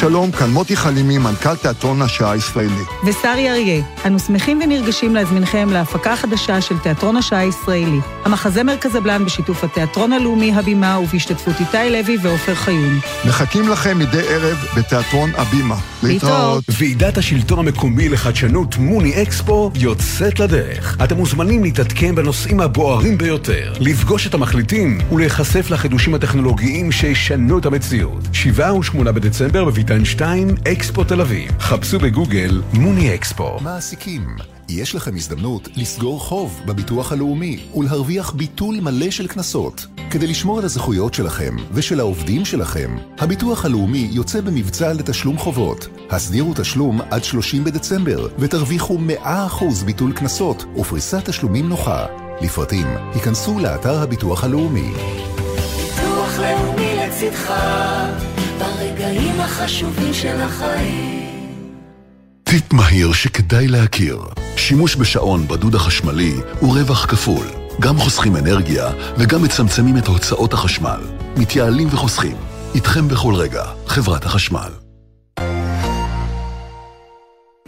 שלום, כאן מוטי חלימי, מנכ"ל תיאטרון השעה הישראלי. ושרי אריה, אנו שמחים ונרגשים להזמינכם להפקה חדשה של תיאטרון השעה הישראלי. המחזמר קזבלן בשיתוף התיאטרון הלאומי הבימה ובהשתתפות איתי לוי ועופר חיון. מחכים לכם מדי ערב בתיאטרון הבימה. להתראות. ועידת השלטון המקומי לחדשנות מוני אקספו יוצאת לדרך. אתם מוזמנים להתעדכן בנושאים הבוערים ביותר, לפגוש את המחליטים ולהיחשף לחידושים הטכנולוגיים שישנו את המציאות. 7 ו-8 בדצמבר בביתן עידן 2, אקספו תל אביב. חפשו בגוגל מוני אקספו. מעסיקים, יש לכם הזדמנות לסגור חוב בביטוח הלאומי ולהרוויח ביטול מלא של קנסות. כדי לשמור על הזכויות שלכם ושל העובדים שלכם, הביטוח הלאומי יוצא במבצע לתשלום חובות. הסדירו תשלום עד 30 בדצמבר ותרוויחו 100% ביטול קנסות ופריסת תשלומים נוחה. לפרטים, היכנסו לאתר הביטוח הלאומי. ביטוח לאומי לצדך החשובים של החיים. טיפ מהיר שכדאי להכיר. שימוש בשעון בדוד החשמלי הוא רווח כפול. גם חוסכים אנרגיה וגם מצמצמים את הוצאות החשמל. מתייעלים וחוסכים. איתכם בכל רגע, חברת החשמל.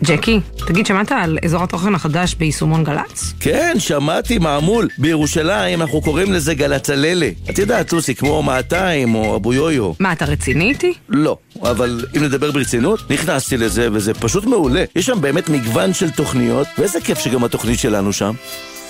ג'קי, תגיד, שמעת על אזור התוכן החדש ביישומון גל"צ? כן, שמעתי מעמול. בירושלים אנחנו קוראים לזה גלצללה. את יודעת, לוסי, כמו 200 או אבו יויו. מה, אתה רציני איתי? לא, אבל אם נדבר ברצינות, נכנסתי לזה וזה פשוט מעולה. יש שם באמת מגוון של תוכניות, ואיזה כיף שגם התוכנית שלנו שם.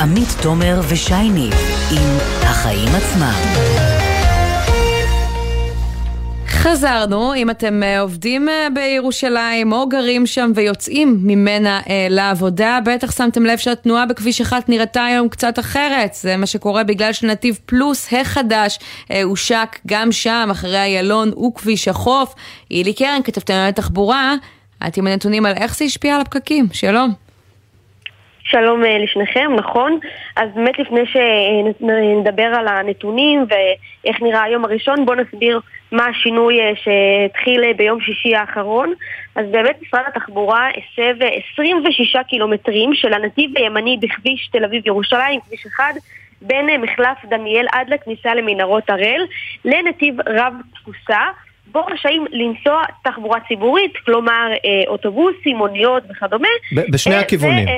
עמית תומר ושי ניב עם החיים עצמם. חזרנו, אם אתם אה, עובדים אה, בירושלים או גרים שם ויוצאים ממנה אה, לעבודה, בטח שמתם לב שהתנועה בכביש 1 נראתה היום קצת אחרת. זה מה שקורה בגלל שנתיב פלוס החדש הושק גם שם, אחרי איילון וכביש החוף. אילי קרן, כתבתם על תחבורה, את עם הנתונים על איך זה השפיע על הפקקים. שלום. שלום אה, לשניכם, נכון. אז באמת לפני שנדבר על הנתונים ואיך נראה היום הראשון, בואו נסביר מה השינוי אה, שהתחיל אה, ביום שישי האחרון. אז באמת משרד התחבורה הסב 26 קילומטרים של הנתיב הימני בכביש תל אביב-ירושלים, כביש אחד, בין מחלף דניאל עד לכניסה למנהרות הראל, לנתיב רב תפוסה. בו רשאים לנסוע תחבורה ציבורית, כלומר אוטובוסים, מוניות וכדומה. בשני הכיוונים.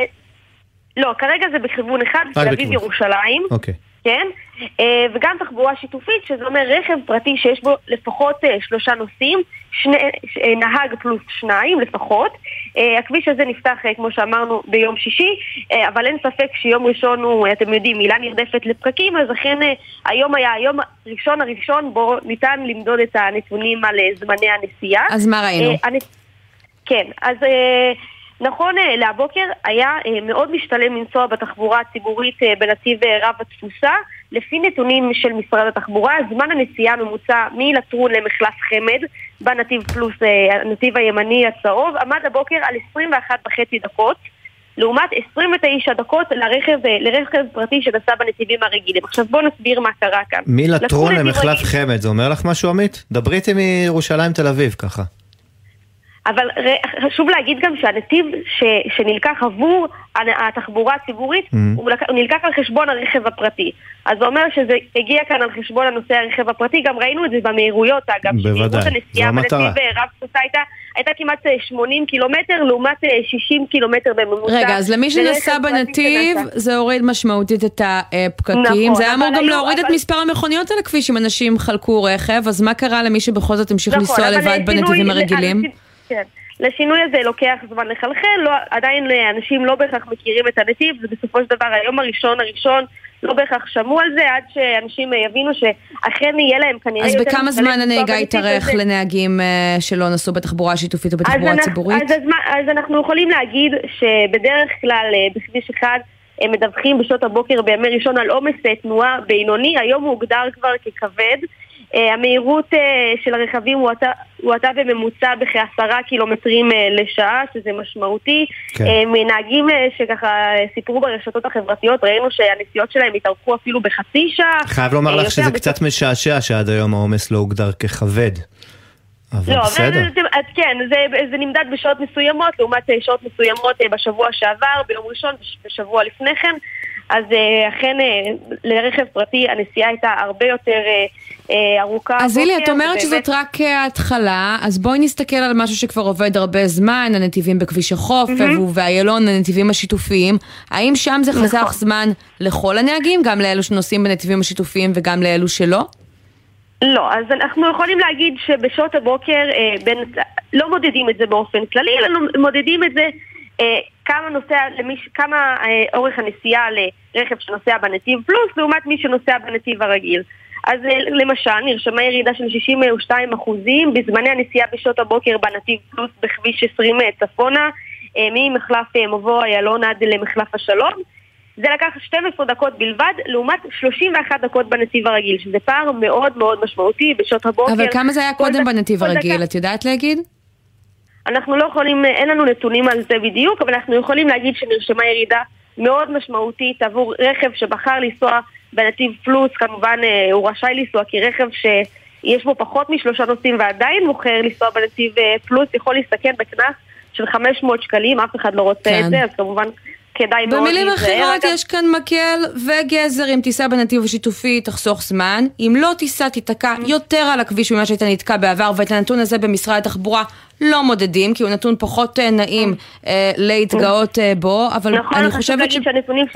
לא, כרגע זה בכיוון אחד, תל אביב ירושלים. אוקיי. כן? אה, וגם תחבורה שיתופית, שזה אומר רכב פרטי שיש בו לפחות אה, שלושה נוסעים, שני, אה, נהג פלוס שניים לפחות. הכביש הזה נפתח, כמו שאמרנו, ביום שישי, אבל אין ספק שיום ראשון הוא, אתם יודעים, מילה נרדפת לפקקים, אז לכן היום היה היום הראשון הראשון בו ניתן למדוד את הנתונים על זמני הנסיעה. אז מה ראינו? כן, אז... נכון אה, להבוקר היה אה, מאוד משתלם לנסוע בתחבורה הציבורית אה, בנתיב רב התפוסה. לפי נתונים של משרד התחבורה, זמן הנסיעה הממוצע מלטרון למחלף חמד בנתיב פלוס הנתיב הימני הצהוב עמד הבוקר על 21 וחצי דקות. לעומת 29 דקות לרכב, לרכב פרטי שנסע בנתיבים הרגילים. עכשיו בואו נסביר מה קרה כאן. מלטרון למחלף חמד, זה אומר לך משהו עמית? דברי איתי מירושלים תל אביב ככה. אבל חשוב להגיד גם שהנתיב ש, שנלקח עבור התחבורה הציבורית, mm-hmm. הוא, לק, הוא נלקח על חשבון הרכב הפרטי. אז זה אומר שזה הגיע כאן על חשבון הנושא הרכב הפרטי, גם ראינו את זה במהירויות אגב. בוודאי, זו המטרה. בנתיב רב תפוסה הייתה, הייתה כמעט 80 קילומטר לעומת 60 קילומטר בממוצע. רגע, אז למי שנסע בנתיב זה הוריד משמעותית את הפקקים. נכון, זה היה אמור גם להוריד אבל... את מספר המכוניות על הכביש אם אנשים חלקו רכב, אז מה קרה למי שבכל זאת המשיך נכון, לנסוע לבד בנתיבים הרגילים? כן. לשינוי הזה לוקח זמן לחלחל, לא, עדיין אנשים לא בהכרח מכירים את הנתיב, זה בסופו של דבר היום הראשון הראשון לא בהכרח שמעו על זה, עד שאנשים יבינו שאכן יהיה להם כנראה אז בכמה זמן הנהיגה יתארך לנהגים אה, שלא נסעו בתחבורה שיתופית או בתחבורה ציבורית? אז, אז, אז אנחנו יכולים להגיד שבדרך כלל אה, בכביש אחד הם מדווחים בשעות הבוקר בימי ראשון על עומס אה, תנועה בינוני, היום הוא הוגדר כבר ככבד. Uh, המהירות uh, של הרכבים הואטה בממוצע בכעשרה קילומטרים uh, לשעה, שזה משמעותי. כן. מנהגים uh, שככה סיפרו ברשתות החברתיות, ראינו שהנסיעות שלהם התארכו אפילו בחצי שעה. חייב לומר לך שזה קצת משעשע שעד היום העומס לא הוגדר ככבד. אבל לא, בסדר. זה, זה, כן, זה, זה נמדד בשעות מסוימות, לעומת שעות מסוימות בשבוע שעבר, ביום ראשון, בשבוע לפני כן. אז אכן לרכב פרטי הנסיעה הייתה הרבה יותר אה, ארוכה. אז הילי, את אומרת שזאת רק ההתחלה, אז בואי נסתכל על משהו שכבר עובד הרבה זמן, הנתיבים בכביש החוף, ואיילון, הנתיבים השיתופיים. האם שם זה חסך נכון. זמן לכל הנהגים, גם לאלו שנוסעים בנתיבים השיתופיים וגם לאלו שלא? לא, אז אנחנו יכולים להגיד שבשעות הבוקר אה, בין, לא מודדים את זה באופן כללי, אלא מודדים את זה אה, כמה, נוסע, למיש, כמה אה, אורך הנסיעה לרכב שנוסע בנתיב פלוס לעומת מי שנוסע בנתיב הרגיל. אז אה, למשל, נרשמה ירידה של 62% בזמני הנסיעה בשעות הבוקר בנתיב פלוס בכביש 20 צפונה, אה, ממחלף אה, מבוא איילון עד למחלף השלום. זה לקח 12 דקות בלבד, לעומת 31 דקות בנתיב הרגיל, שזה פער מאוד מאוד משמעותי בשעות הבוקר. אבל כמה זה היה קודם בנתיב הרגיל, דקה... את יודעת להגיד? אנחנו לא יכולים, אין לנו נתונים על זה בדיוק, אבל אנחנו יכולים להגיד שנרשמה ירידה מאוד משמעותית עבור רכב שבחר לנסוע בנתיב פלוס, כמובן אה, הוא רשאי לנסוע כי רכב שיש בו פחות משלושה נוסעים ועדיין בוחר לנסוע בנתיב אה, פלוס יכול להסתכן בקנס של 500 שקלים, אף אחד לא רוצה כן. את זה, אז כמובן כדאי מאוד במילים. אחרות יש כאן מקל וגזר אם תיסע בנתיב השיתופי תחסוך זמן, אם לא תיסע תיתקע Mm. יותר על הכביש ממה שהיית נתקע בעבר ואת הנתון הזה במשרד התחבורה לא מודדים כי הוא נתון פחות אה, נעים אה, להתגאות אה, בו, אבל נכון, אני חשוב חושבת להגיד שהנתונים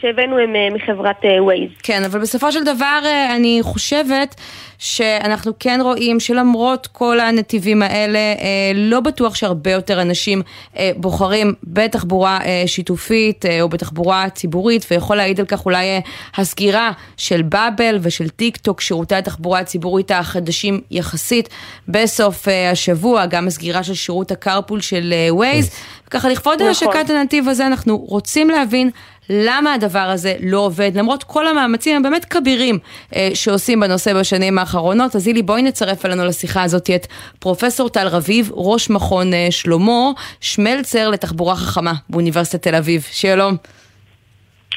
שהבאנו הם מחברת Waze. כן, אבל בסופו של דבר אני חושבת שאנחנו כן רואים שלמרות כל הנתיבים האלה, אה, לא בטוח שהרבה יותר אנשים אה, בוחרים בתחבורה אה, שיתופית או בתחבורה ציבורית, ויכול להעיד על כך אולי הסגירה של Bubble ושל טיק טק, שירותי התחבורה הציבורית החדשים יחסית בסוף השבוע, גם הסגירה של שירות הקרפול של ווייז. ככה לכבוד נכון. השקת הנתיב הזה אנחנו רוצים להבין למה הדבר הזה לא עובד, למרות כל המאמצים הבאמת כבירים אה, שעושים בנושא בשנים האחרונות. אז הילי, בואי נצרף אלינו לשיחה הזאת את פרופסור טל רביב, ראש מכון אה, שלמה, שמלצר לתחבורה חכמה באוניברסיטת תל אביב. שלום.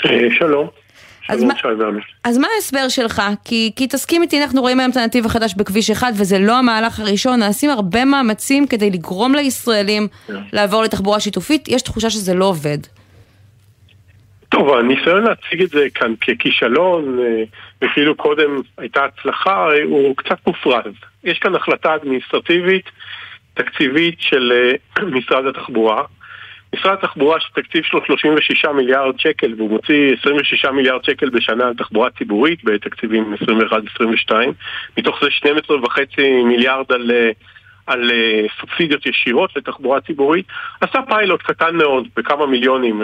אה, שלום. אז מה-. אז מה ההסבר שלך? כי, כי תסכים איתי, אנחנו רואים היום את הנתיב החדש בכביש 1 וזה לא המהלך הראשון, נעשים הרבה מאמצים כדי לגרום לישראלים לעבור לתחבורה שיתופית, יש תחושה שזה לא עובד. טוב, הניסיון להציג את זה כאן ככישלון, אה, וכאילו קודם הייתה הצלחה, אה, הוא קצת מופרז. יש כאן החלטה אדמיניסטרטיבית, תקציבית של אה, [CLEARS THROAT] משרד התחבורה. משרד התחבורה שתקציב שלו 36 מיליארד שקל והוא מוציא 26 מיליארד שקל בשנה על תחבורה ציבורית בתקציבים 21-22 מתוך זה 12 וחצי מיליארד על, על סובסידיות ישירות לתחבורה ציבורית עשה פיילוט קטן מאוד בכמה מיליונים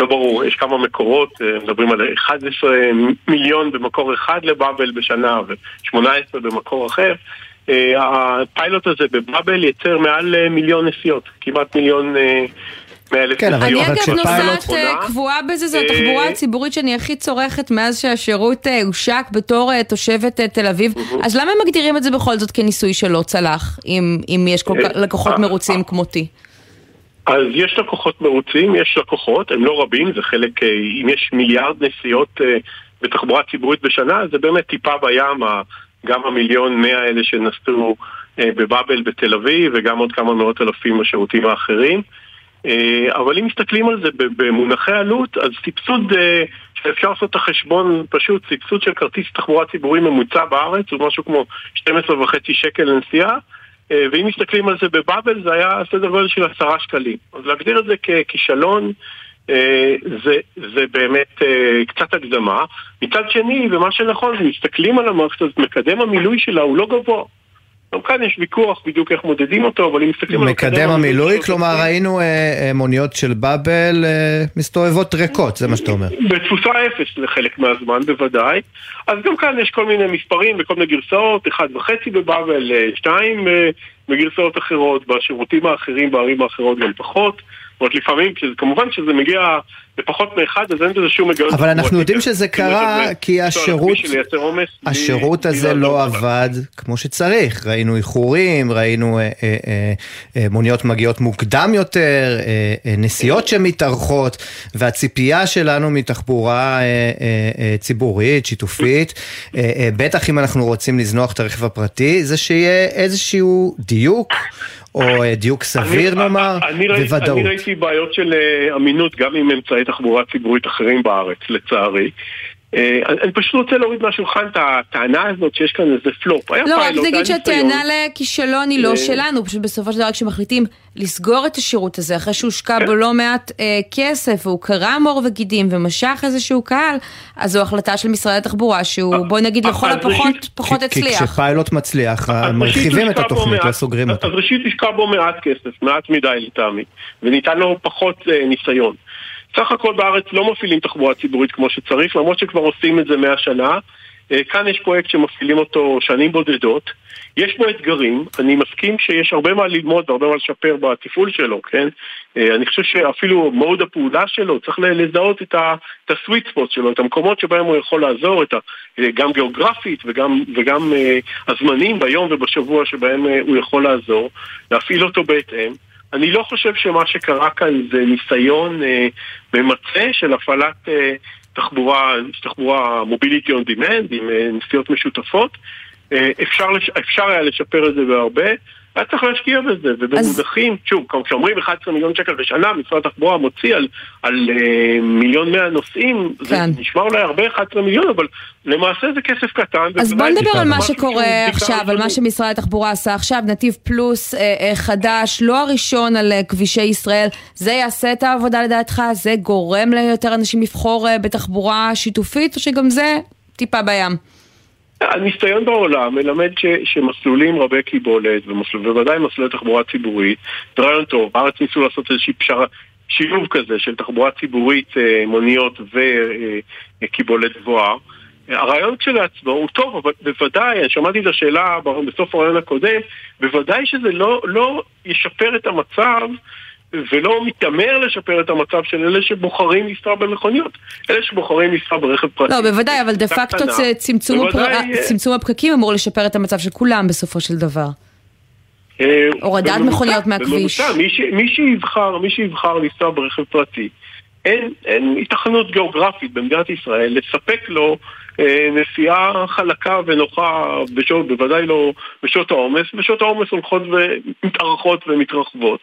לא ברור, יש כמה מקורות, אה, מדברים על 11 מיליון במקור אחד לבאבל בשנה ו-18 במקור אחר אה, הפיילוט הזה בבאבל ייצר מעל אה, מיליון נסיעות, כמעט מיליון כן, אבל אני אגב נוסעת קבועה בזה, זו התחבורה הציבורית שאני הכי צורכת מאז שהשירות הושק בתור תושבת תל אביב. אז למה מגדירים את זה בכל זאת כניסוי שלא צלח, אם יש לקוחות מרוצים כמותי? אז יש לקוחות מרוצים, יש לקוחות, הם לא רבים, זה חלק, אה, אם יש מיליארד נסיעות אה, בתחבורה ציבורית בשנה, זה באמת טיפה בים, גם המיליון מאה האלה שנסעו אה, בבאבל בתל אביב, וגם עוד כמה מאות אלפים בשירותים האחרים. אבל אם מסתכלים על זה במונחי עלות, אז סבסוד, שאפשר לעשות את החשבון פשוט, סבסוד של כרטיס תחבורה ציבורי ממוצע בארץ הוא משהו כמו 12 וחצי שקל לנסיעה. אה, ואם מסתכלים על זה בבאבל זה היה סדר גודל של עשרה שקלים. אז להגדיר את זה ככישלון אה, זה, זה באמת אה, קצת הקדמה. מצד שני, ומה שנכון, זה מסתכלים על המערכת הזאת, מקדם המילוי שלה הוא לא גבוה. גם כאן יש ויכוח בדיוק איך מודדים אותו, אבל אם מסתכלים על מקדם המילוי, כלומר ראינו אה, אה, מוניות של באבל אה, מסתובבות ריקות, זה מה שאתה אומר. בתפוסה אפס לחלק מהזמן בוודאי. אז גם כאן יש כל מיני מספרים וכל מיני גרסאות, אחד וחצי בבאבל, שתיים בגרסאות אחרות, בשירותים האחרים בערים האחרות גם פחות. זאת אומרת, לפעמים, כמובן כשזה מגיע לפחות מאחד, אז אין בזה שום היגיון. אבל אנחנו. יודעים שזה כאילו, קרה כי השירות, השירות הזה לא. עבד כמו שצריך. ראינו איחורים, ראינו אה, אה, אה, אה, מוניות מגיעות מוקדם יותר, אה, אה, נסיעות שמתארכות, והציפייה שלנו מתחבורה אה, אה, אה, ציבורית, שיתופית, אה, אה, בטח אם אנחנו רוצים לזנוח את הרכב הפרטי, זה שיהיה איזשהו דיוק. או אה, דיוק סביר אני- נאמר, אני ראיתי- וודאות. אני ראיתי בעיות של אה, אמינות גם עם אמצעי תחבורה ציבורית אחרים בארץ, לצערי. אה, אני אני פשוט רוצה להוריד מהשולחן את הטענה הזאת שיש כאן איזה פלופ. לא, רק נגיד שהטענה. לכישלון היא לא אה, שלנו, פשוט בסופו של דבר כשמחליטים לסגור את השירות הזה, אחרי שהושקע כן. בו לא מעט אה, כסף, והוא קרם עור וגידים ומשך איזשהו קהל, אז זו החלטה של משרד התחבורה, שהוא בוא נגיד לכל הפחות פחות כי הצליח. כשפיילוט מצליח, מרחיבים את התוכנית, מעט- לא סוגרים אותה. אז ראשית השקע בו מעט כסף, מעט מדי לטעמי, וניתן לו פחות אה, ניסיון. סך הכל בארץ לא מפעילים תחבורה ציבורית כמו שצריך, למרות שכבר עושים את זה מאה שנה. אה, כאן יש פרויקט שמפעילים אותו שנים בודדות. יש בו אתגרים, אני מסכים שיש הרבה מה ללמוד והרבה מה לשפר בתפעול שלו, כן? אה, אני חושב שאפילו מוד הפעולה שלו, צריך לזהות את הסוויט ספוט שלו, את המקומות שבהם הוא יכול לעזור, ה, אה, גם גיאוגרפית וגם, וגם הזמנים ביום ובשבוע שבהם הוא יכול לעזור, להפעיל אותו בהתאם. אני לא חושב שמה שקרה כאן זה ניסיון אה, ממצה של הפעלת אה, תחבורה, תחבורה מוביליטי און דימנד עם אה, נסיעות משותפות. אה, אפשר, אפשר היה לשפר את זה בהרבה. היה צריך להשקיע בזה, ובמונחים, שוב, כשאומרים 11 מיליון שקל בשנה, משרד התחבורה מוציא על, על אה, מיליון מאה נוסעים, כן. זה נשמע אולי הרבה 11 מיליון, אבל למעשה זה כסף קטן. אז בוא נדבר על מה שקורה עכשיו, על מה שמשרד התחבורה עשה עכשיו, נתיב פלוס אה, אה, חדש, לא הראשון על אה, כבישי ישראל, זה יעשה את העבודה לדעתך? זה גורם ליותר אנשים לבחור אה, בתחבורה שיתופית, או שגם זה טיפה בים? הניסיון בעולם מלמד ש, שמסלולים רבי קיבולת, ובוודאי מסלולי תחבורה ציבורית, זה רעיון טוב. בארץ ניסו לעשות איזושהי פשרה, שילוב כזה של תחבורה ציבורית, אה, מוניות וקיבולת גבוהה. הרעיון כשלעצמו הוא טוב, אבל בוודאי, אני שמעתי את השאלה בסוף הרעיון הקודם, בוודאי שזה לא, לא ישפר את המצב ולא מתעמר לשפר את המצב של אלה שבוחרים לנסוע במכוניות. אלה שבוחרים לנסוע ברכב פרטי. לא, בוודאי, אבל דה פקטו צמצום בוודאי, אה, צמצום הפקקים אמור לשפר את המצב של כולם בסופו של דבר. אה, הורדת מכוניות מהכביש. בממוצע, מי שיבחר, מי שיבחר לנסוע ברכב פרטי, אין, אין התכנות גיאוגרפית במדינת ישראל לספק לו אה, נסיעה חלקה ונוחה, בשעות, בוודאי לא בשעות העומס, בשעות העומס הולכות ומתארכות ומתרחבות.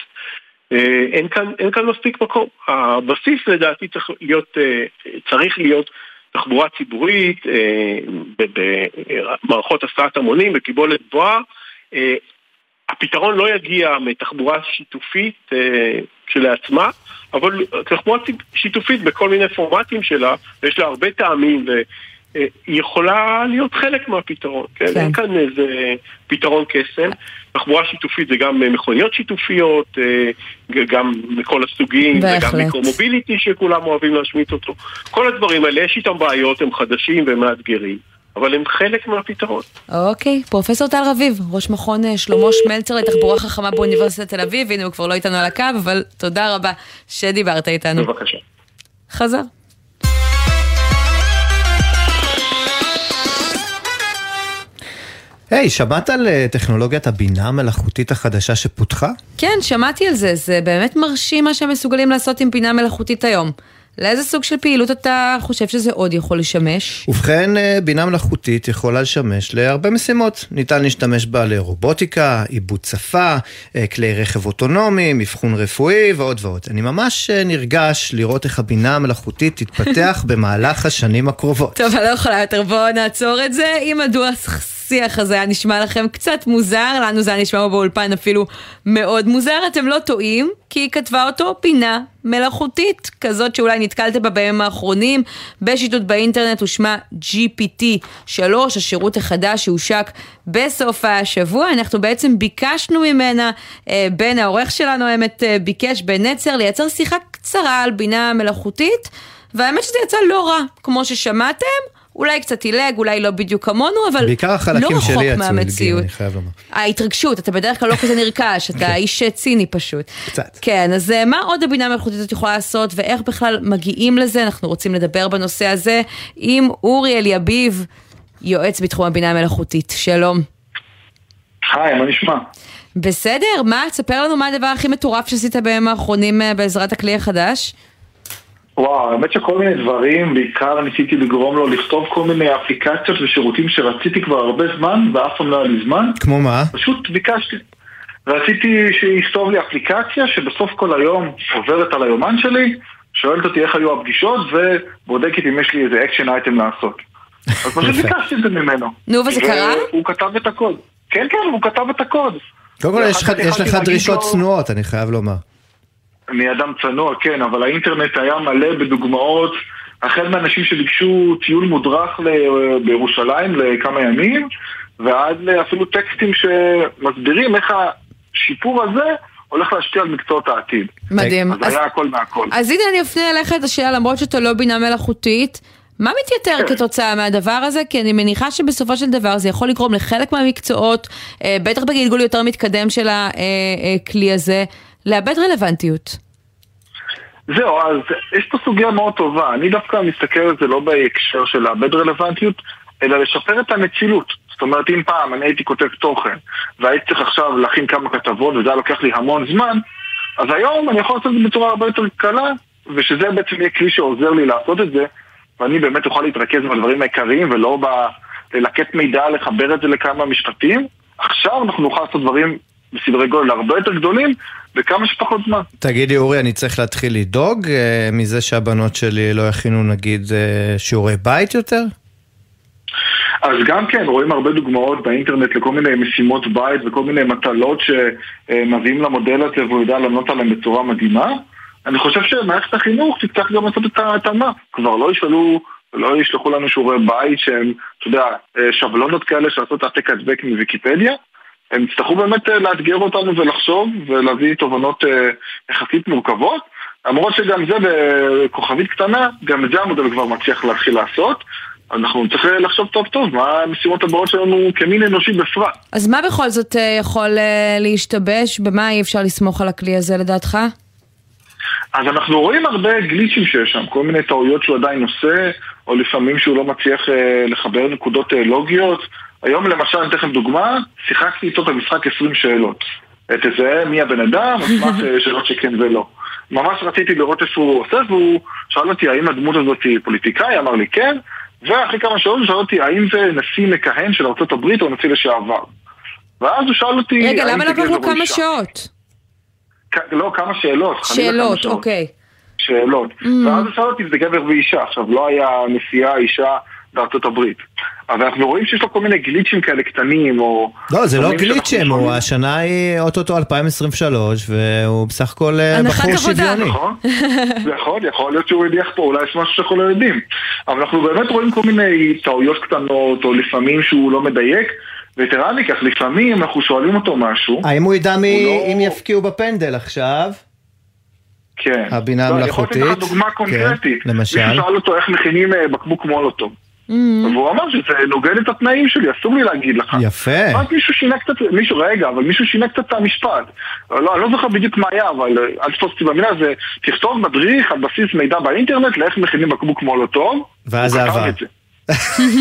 אה, אין כאן, אין כאן מספיק מקום. הבסיס לדעתי צריך להיות, אה, צריך להיות תחבורה ציבורית, אה, במערכות הסעת המונים, בקיבולת גבוהה. הפתרון לא יגיע מתחבורה שיתופית כשלעצמה, אבל תחבורה שיתופית בכל מיני פורמטים שלה, ויש לה הרבה טעמים, והיא יכולה להיות חלק מהפתרון. כן? כן. אין כאן איזה פתרון קסם. תחבורה שיתופית זה גם מכוניות שיתופיות, אה, גם מכל הסוגים, וגם בהחלט. מיקרו-מוביליטי שכולם אוהבים להשמיט אותו. כל הדברים האלה, יש איתם בעיות, הם חדשים והם מאתגרים, אבל הם חלק מהפתרון. אוקיי, פרופסור טל רביב, ראש מכון אה, שלמה שמלצר לתחבורה חכמה באוניברסיטת תל אביב, הנה הוא כבר לא איתנו על הקו, אבל תודה רבה שדיברת איתנו. בבקשה. חזר. היי, שמעת על אה, טכנולוגיית הבינה המלאכותית החדשה שפותחה? כן, שמעתי על זה, זה באמת מרשים מה שהם מסוגלים לעשות עם בינה מלאכותית היום. לאיזה סוג של פעילות אתה חושב שזה עוד יכול לשמש? ובכן, אה, בינה מלאכותית יכולה לשמש להרבה משימות. ניתן להשתמש בה לרובוטיקה, עיבוד שפה, אה, כלי רכב אוטונומיים, אבחון רפואי ועוד ועוד. אני ממש נרגש לראות איך הבינה המלאכותית תתפתח [LAUGHS] במהלך השנים הקרובות. טוב, אני לא יכולה יותר, בואו נעצור את זה. אם מדוע השיח הזה היה נשמע לכם קצת מוזר, לנו זה היה נשמע באולפן אפילו מאוד מוזר, אתם לא טועים, כי היא כתבה אותו בינה מלאכותית, כזאת שאולי נתקלתם בה בימים האחרונים, בשיטוט באינטרנט ושמה GPT-3, השירות החדש שהושק בסוף השבוע. אנחנו בעצם ביקשנו ממנה, אה, בן העורך שלנו האמת אה, ביקש, בן נצר, לייצר שיחה קצרה על בינה מלאכותית. והאמת שזה יצא לא רע, כמו ששמעתם, אולי קצת עילג, אולי לא בדיוק כמונו, אבל בעיקר לא החלקים רחוק שלי יצאו עילגים, מהמציאות. אני חייב לומר. ההתרגשות, אתה בדרך כלל לא כזה נרכש, אתה איש ציני פשוט. קצת. כן, אז אה, מה עוד הבינה המלאכותית הזאת יכולה לעשות, ואיך בכלל מגיעים לזה? אנחנו רוצים לדבר בנושא הזה עם אורי אליביב, יועץ בתחום הבינה המלאכותית. שלום. היי, מה נשמע? בסדר, מה? תספר לנו מה הדבר הכי מטורף שעשית בימים האחרונים אה, בעזרת הכלי החדש. וואו, האמת שכל מיני דברים, בעיקר ניסיתי לגרום לו לכתוב כל מיני אפליקציות ושירותים שרציתי כבר הרבה זמן, ואף פעם לא היה לי זמן. כמו מה? פשוט ביקשתי. רציתי שיכתוב לי אפליקציה שבסוף כל היום עוברת על היומן שלי, שואלת אותי איך היו הפגישות, ובודקת אם יש לי איזה action item לעשות. [LAUGHS] אז פשוט ביקשתי את זה ממנו. נו, וזה קרה? והוא כתב את הקוד. כן, כן, הוא כתב את הקוד. קודם כל, יש לך- דרישות צנועות, אני חייב לומר. אני אדם צנוע, כן, אבל האינטרנט היה מלא בדוגמאות, החל מאנשים שביקשו טיול מודרך ל- בירושלים לכמה ימים, ועד אפילו טקסטים שמסבירים איך השיפור הזה הולך להשפיע על מקצועות העתיד. מדהים. אז אז- היה הכל מהכל. אז הנה אני אפנה אליך את השאלה, למרות שאתה לא בינה מלאכותית, מה מתייתר כתוצאה מהדבר הזה? כי אני מניחה שבסופו של דבר זה יכול לגרום לחלק מהמקצועות, אה, בטח בגלגול יותר מתקדם של הכלי הזה, לאבד רלוונטיות. זהו, אז יש פה סוגיה מאוד טובה. אני דווקא מסתכל על זה לא בהקשר של לאבד רלוונטיות, אלא לשפר את הנצילות. זאת אומרת, אם פעם אני הייתי כותב תוכן, והייתי צריך עכשיו להכין כמה כתבות, וזה היה לוקח לי המון זמן, אז היום אני יכול לעשות את זה בצורה הרבה יותר קלה, ושזה בעצם יהיה כלי שעוזר לי לעשות את זה, ואני באמת אוכל להתרכז בדברים העיקריים ולא ב... ללקט מידע, לחבר את זה לכמה משפטים. עכשיו אנחנו נוכל לעשות דברים בסדרי גודל הרבה יותר גדולים בכמה שפחות זמן. תגידי אורי, אני צריך להתחיל לדאוג אה, מזה שהבנות שלי לא יכינו נגיד אה, שיעורי בית יותר? אז גם כן, רואים הרבה דוגמאות באינטרנט לכל מיני משימות בית וכל מיני מטלות שמביאים למודל הזה והוא יודע לענות עליהן בצורה מדהימה. אני חושב שמערכת החינוך תצטרך גם לעשות את ההתאמה. כבר לא ישאלו, לא ישלחו לנו שיעורי בית שהם, אתה יודע, שבלונות כאלה של לעשות העתק הדבק מוויקיפדיה. הם יצטרכו באמת אה, לאתגר אותנו ולחשוב ולהביא תובנות אה, יחסית מורכבות. למרות שגם זה בכוכבית קטנה, גם את זה המודל כבר מצליח להתחיל לעשות. אנחנו צריכים לחשוב טוב טוב מה המשימות הבאות שלנו כמין אנושי בפרט. אז מה בכל זאת אה, יכול אה, להשתבש? במה אי אפשר לסמוך על הכלי הזה לדעתך? אז אנחנו רואים הרבה גליצ'ים שיש שם, כל מיני טעויות שהוא עדיין עושה, או לפעמים שהוא לא מצליח אה, לחבר נקודות אה, לוגיות. היום למשל, אני אתן לכם דוגמה, שיחקתי איתו את המשחק 20 שאלות. תזהה מי הבן אדם, אה, [LAUGHS] שאלות שכן ולא. ממש רציתי לראות איפה הוא עושה, והוא שאל אותי האם הדמות הזאת היא פוליטיקאי, אמר לי כן, ואחרי כמה שעות הוא שאל אותי האם זה נשיא מכהן של ארה"ב או נשיא לשעבר. ואז הוא שאל אותי... רגע, למה לקח לו כמה. שעות? לא, כמה שאלות. שאלות. אוקיי. שאלות. Mm. ואז הוא שאל אותי אם זה גבר ואישה. עכשיו, לא היה נשיאה אישה בארצות הברית. אבל אנחנו רואים שיש לו כל מיני גליצ'ים כאלה קטנים, או... לא, זה לא גליצ'ים, הוא-. השנה היא אוטוטו 2023, והוא בסך הכל אה, בחור. שוויוני. נכון, זה [LAUGHS] יכול, יכול להיות שהוא הדיח פה, אולי יש משהו שאנחנו לא יודעים. אבל אנחנו באמת רואים כל מיני טעויות קטנות, או לפעמים שהוא לא מדייק, ויתרה מכך, לפעמים אנחנו שואלים אותו משהו, האם הוא ידע מי- לא- אם יפקיעו בפנדל עכשיו? כן. הבינה לא, אני יכול המלאכותית. לתת לך דוגמה קונקרטית. כן, למשל? מישהו שאל אותו איך מכינים אה, בקבוק מולוטוב. והוא אמר שזה נוגד את התנאים שלי, אסור לי להגיד לך. יפה. רק מישהו שינה קצת, מישהו, רגע, אבל מישהו שינה קצת את המשפט. לא, אני לא זוכר בדיוק מה היה, אבל אל תתפוס אותי במילה, זה תכתוב מדריך על בסיס מידע באינטרנט לאיך מכינים בקבוק מולוטוב. ואז זה עבר.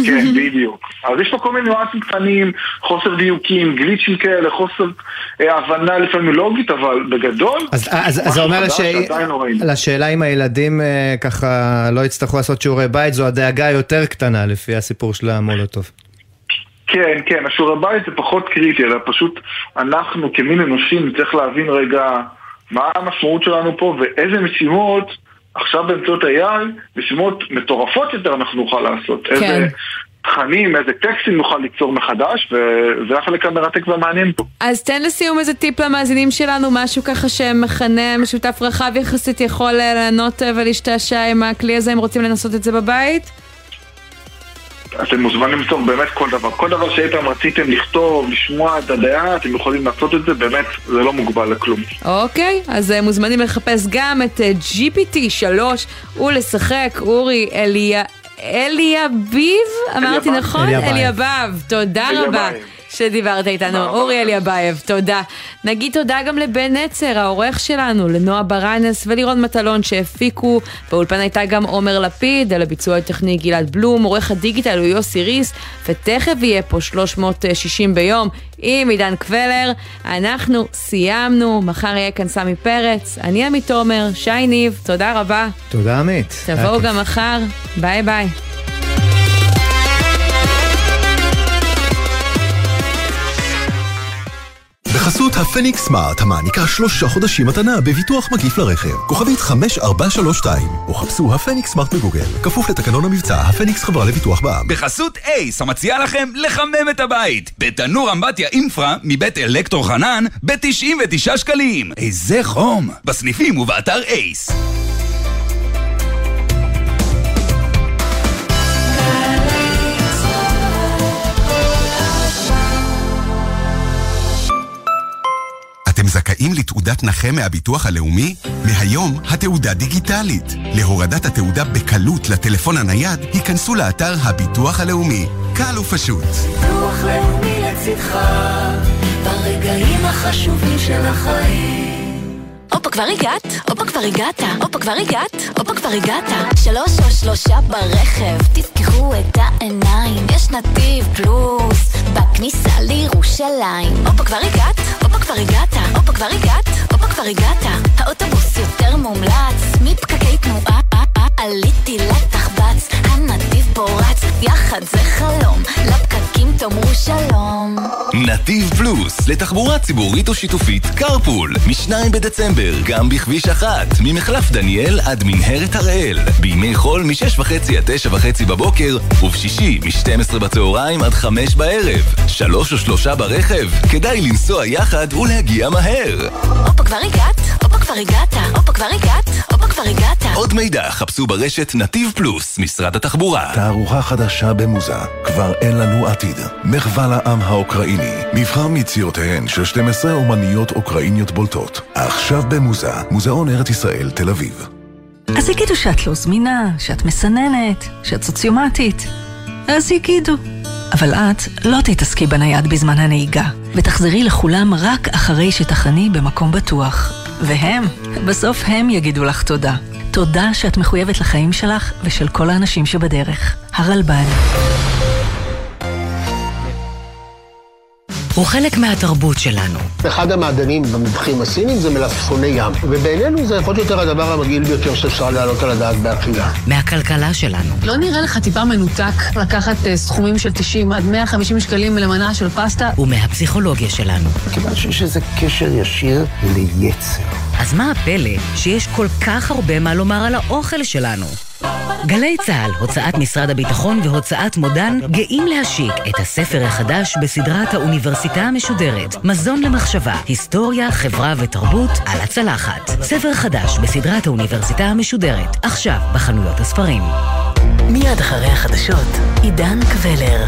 כן, בדיוק. אז יש פה כל מיני ניואנסים קטנים, חוסר דיוקים, גליצ'ים כאלה, חוסר אה, הבנה לפעמים לוגית, אבל בגדול, אז, אז, אז זה אומר חדש ש... שעדיין לא. לשאלה אם הילדים אה, ככה לא יצטרכו לעשות שיעורי בית, זו הדאגה היותר קטנה לפי הסיפור של המולוטוב. כן, כן, השיעורי בית זה פחות קריטי, אלא פשוט אנחנו כמין אנושים צריך להבין רגע מה המשמעות שלנו פה ואיזה משימות עכשיו באמצעות AI, משימות מטורפות יותר אנחנו נוכל לעשות. איזה תכנים, איזה טקסטים נוכל ליצור מחדש, וזה החלק המרתק והמעניין פה. אז תן לסיום איזה טיפ למאזינים שלנו, משהו ככה שמכנה משותף רחב יחסית יכול אה, לענות אה, ולהשתעשע עם הכלי הזה, אם רוצים לנסות את זה בבית? אתם מוזמנים לכתוב באמת כל דבר. כל דבר שאי פעם רציתם לכתוב, לשמוע את הדעה, אתם יכולים לעשות את זה, באמת, זה לא מוגבל לכלום. אוקיי, אז אה, מוזמנים לחפש גם את אה, GPT-3 ולשחק, אורי אליה... אליאביב? אמרתי. נכון? אליבב, תודה אליבב. רבה. שדיברת איתנו, אורי אליבייב, תודה. נגיד תודה גם לבן נצר, העורך שלנו, לנועה ברנס ולירון מטלון שהפיקו. באולפן הייתה גם עומר לפיד, על הביצוע הטכני גלעד בלום, עורך הדיגיטל הוא יוסי ריס, ותכף יהיה פה 360 ביום עם עידן קבלר. אנחנו סיימנו, מחר יהיה כאן סמי פרץ, אני עמית תומר, שי ניב, תודה רבה. תודה עמית. תבואו גם מחר, ביי ביי. בחסות הפניקס סמארט, המעניקה שלושה חודשים מתנה בביטוח מקיף לרכב. כוכבית 5432, או חפשו הפניקס סמארט בגוגל. כפוף לתקנון המבצע, הפניקס חברה לביטוח בע"מ. בחסות אייס, המציעה לכם לחמם את הבית. בתנור אמבטיה אינפרה מבית אלקטרו חנן ב-99 שקלים. איזה חום. בסניפים ובאתר אייס. זכאים לתעודת נכה מהביטוח הלאומי? מהיום התעודה דיגיטלית. להורדת התעודה בקלות לטלפון הנייד, היכנסו לאתר הביטוח הלאומי. קל ופשוט. ביטוח לאומי לצדך, ברגעים החשובים של החיים. הופה כבר הגעת, הופה כבר הגעת, הופה כבר הגעת, הופה כבר הגעת. שלוש או שלושה ברכב, תפקחו את העיניים, יש נתיב פלוס, בכניסה לירושלים. הופה כבר הגעת, הופה כבר הגעת, הופה כבר הגעת, הופה כבר הגעת, האוטובוס יותר מומלץ, מפקקי תנועה, עליתי לתחבץ, הנתיב פורץ, יחד זה חלום, לפקקים תאמרו שלום. נתיב פלוס, לתחבורה ציבורית או שיתופית, קרפול, מ-2 בדצמבר, גם בכביש אחת, ממחלף דניאל עד מנהרת הראל, בימי חול מ-6.5 עד 9.5 בבוקר, ובשישי מ-12 בצהריים עד 5 בערב. שלוש או שלושה ברכב, כדאי לנסוע יחד ולהגיע מהר. הופה כבר הגעת, כבר הגעת, הופה כבר הגעת, הופה כבר הגעת. עוד מידע חפשו ברשת נתיב פלוס, משרד התחבורה. תערוכה חדשה במוזה, כבר אין לנו עתיד. מחווה לעם האוקראיני, מבחר מיצירותיהן של 12 אומניות אוקראיניות בולטות. עכשיו במוזה, מוזיאון ארץ ישראל, תל אביב. אז יגידו שאת לא זמינה, שאת מסננת, שאת סוציומטית. אז יגידו. אבל את לא תתעסקי בנייד בזמן הנהיגה, ותחזרי לכולם רק אחרי שתחני במקום בטוח. והם, בסוף הם יגידו לך תודה. תודה שאת מחויבת לחיים שלך ושל כל האנשים שבדרך. הרלב"ד. הוא חלק מהתרבות שלנו. אחד המעדנים במטבחים הסינים זה מלפפוני ים, ובעינינו זה פחות או יותר הדבר המגעיל ביותר שאפשר להעלות על הדעת באכילה. מהכלכלה שלנו. לא נראה לך טיפה מנותק לקחת uh, סכומים של 90 עד 150 שקלים למנה של פסטה? ומהפסיכולוגיה שלנו. כיוון שיש איזה קשר ישיר ליצר. אז מה הפלא שיש כל כך הרבה מה לומר על האוכל שלנו? גלי צה"ל, הוצאת משרד הביטחון והוצאת מודן גאים להשיק את הספר החדש בסדרת האוניברסיטה המשודרת מזון למחשבה, היסטוריה, חברה ותרבות על הצלחת. ספר חדש בסדרת האוניברסיטה המשודרת, עכשיו בחנויות הספרים. מיד אחרי החדשות, עידן קבלר.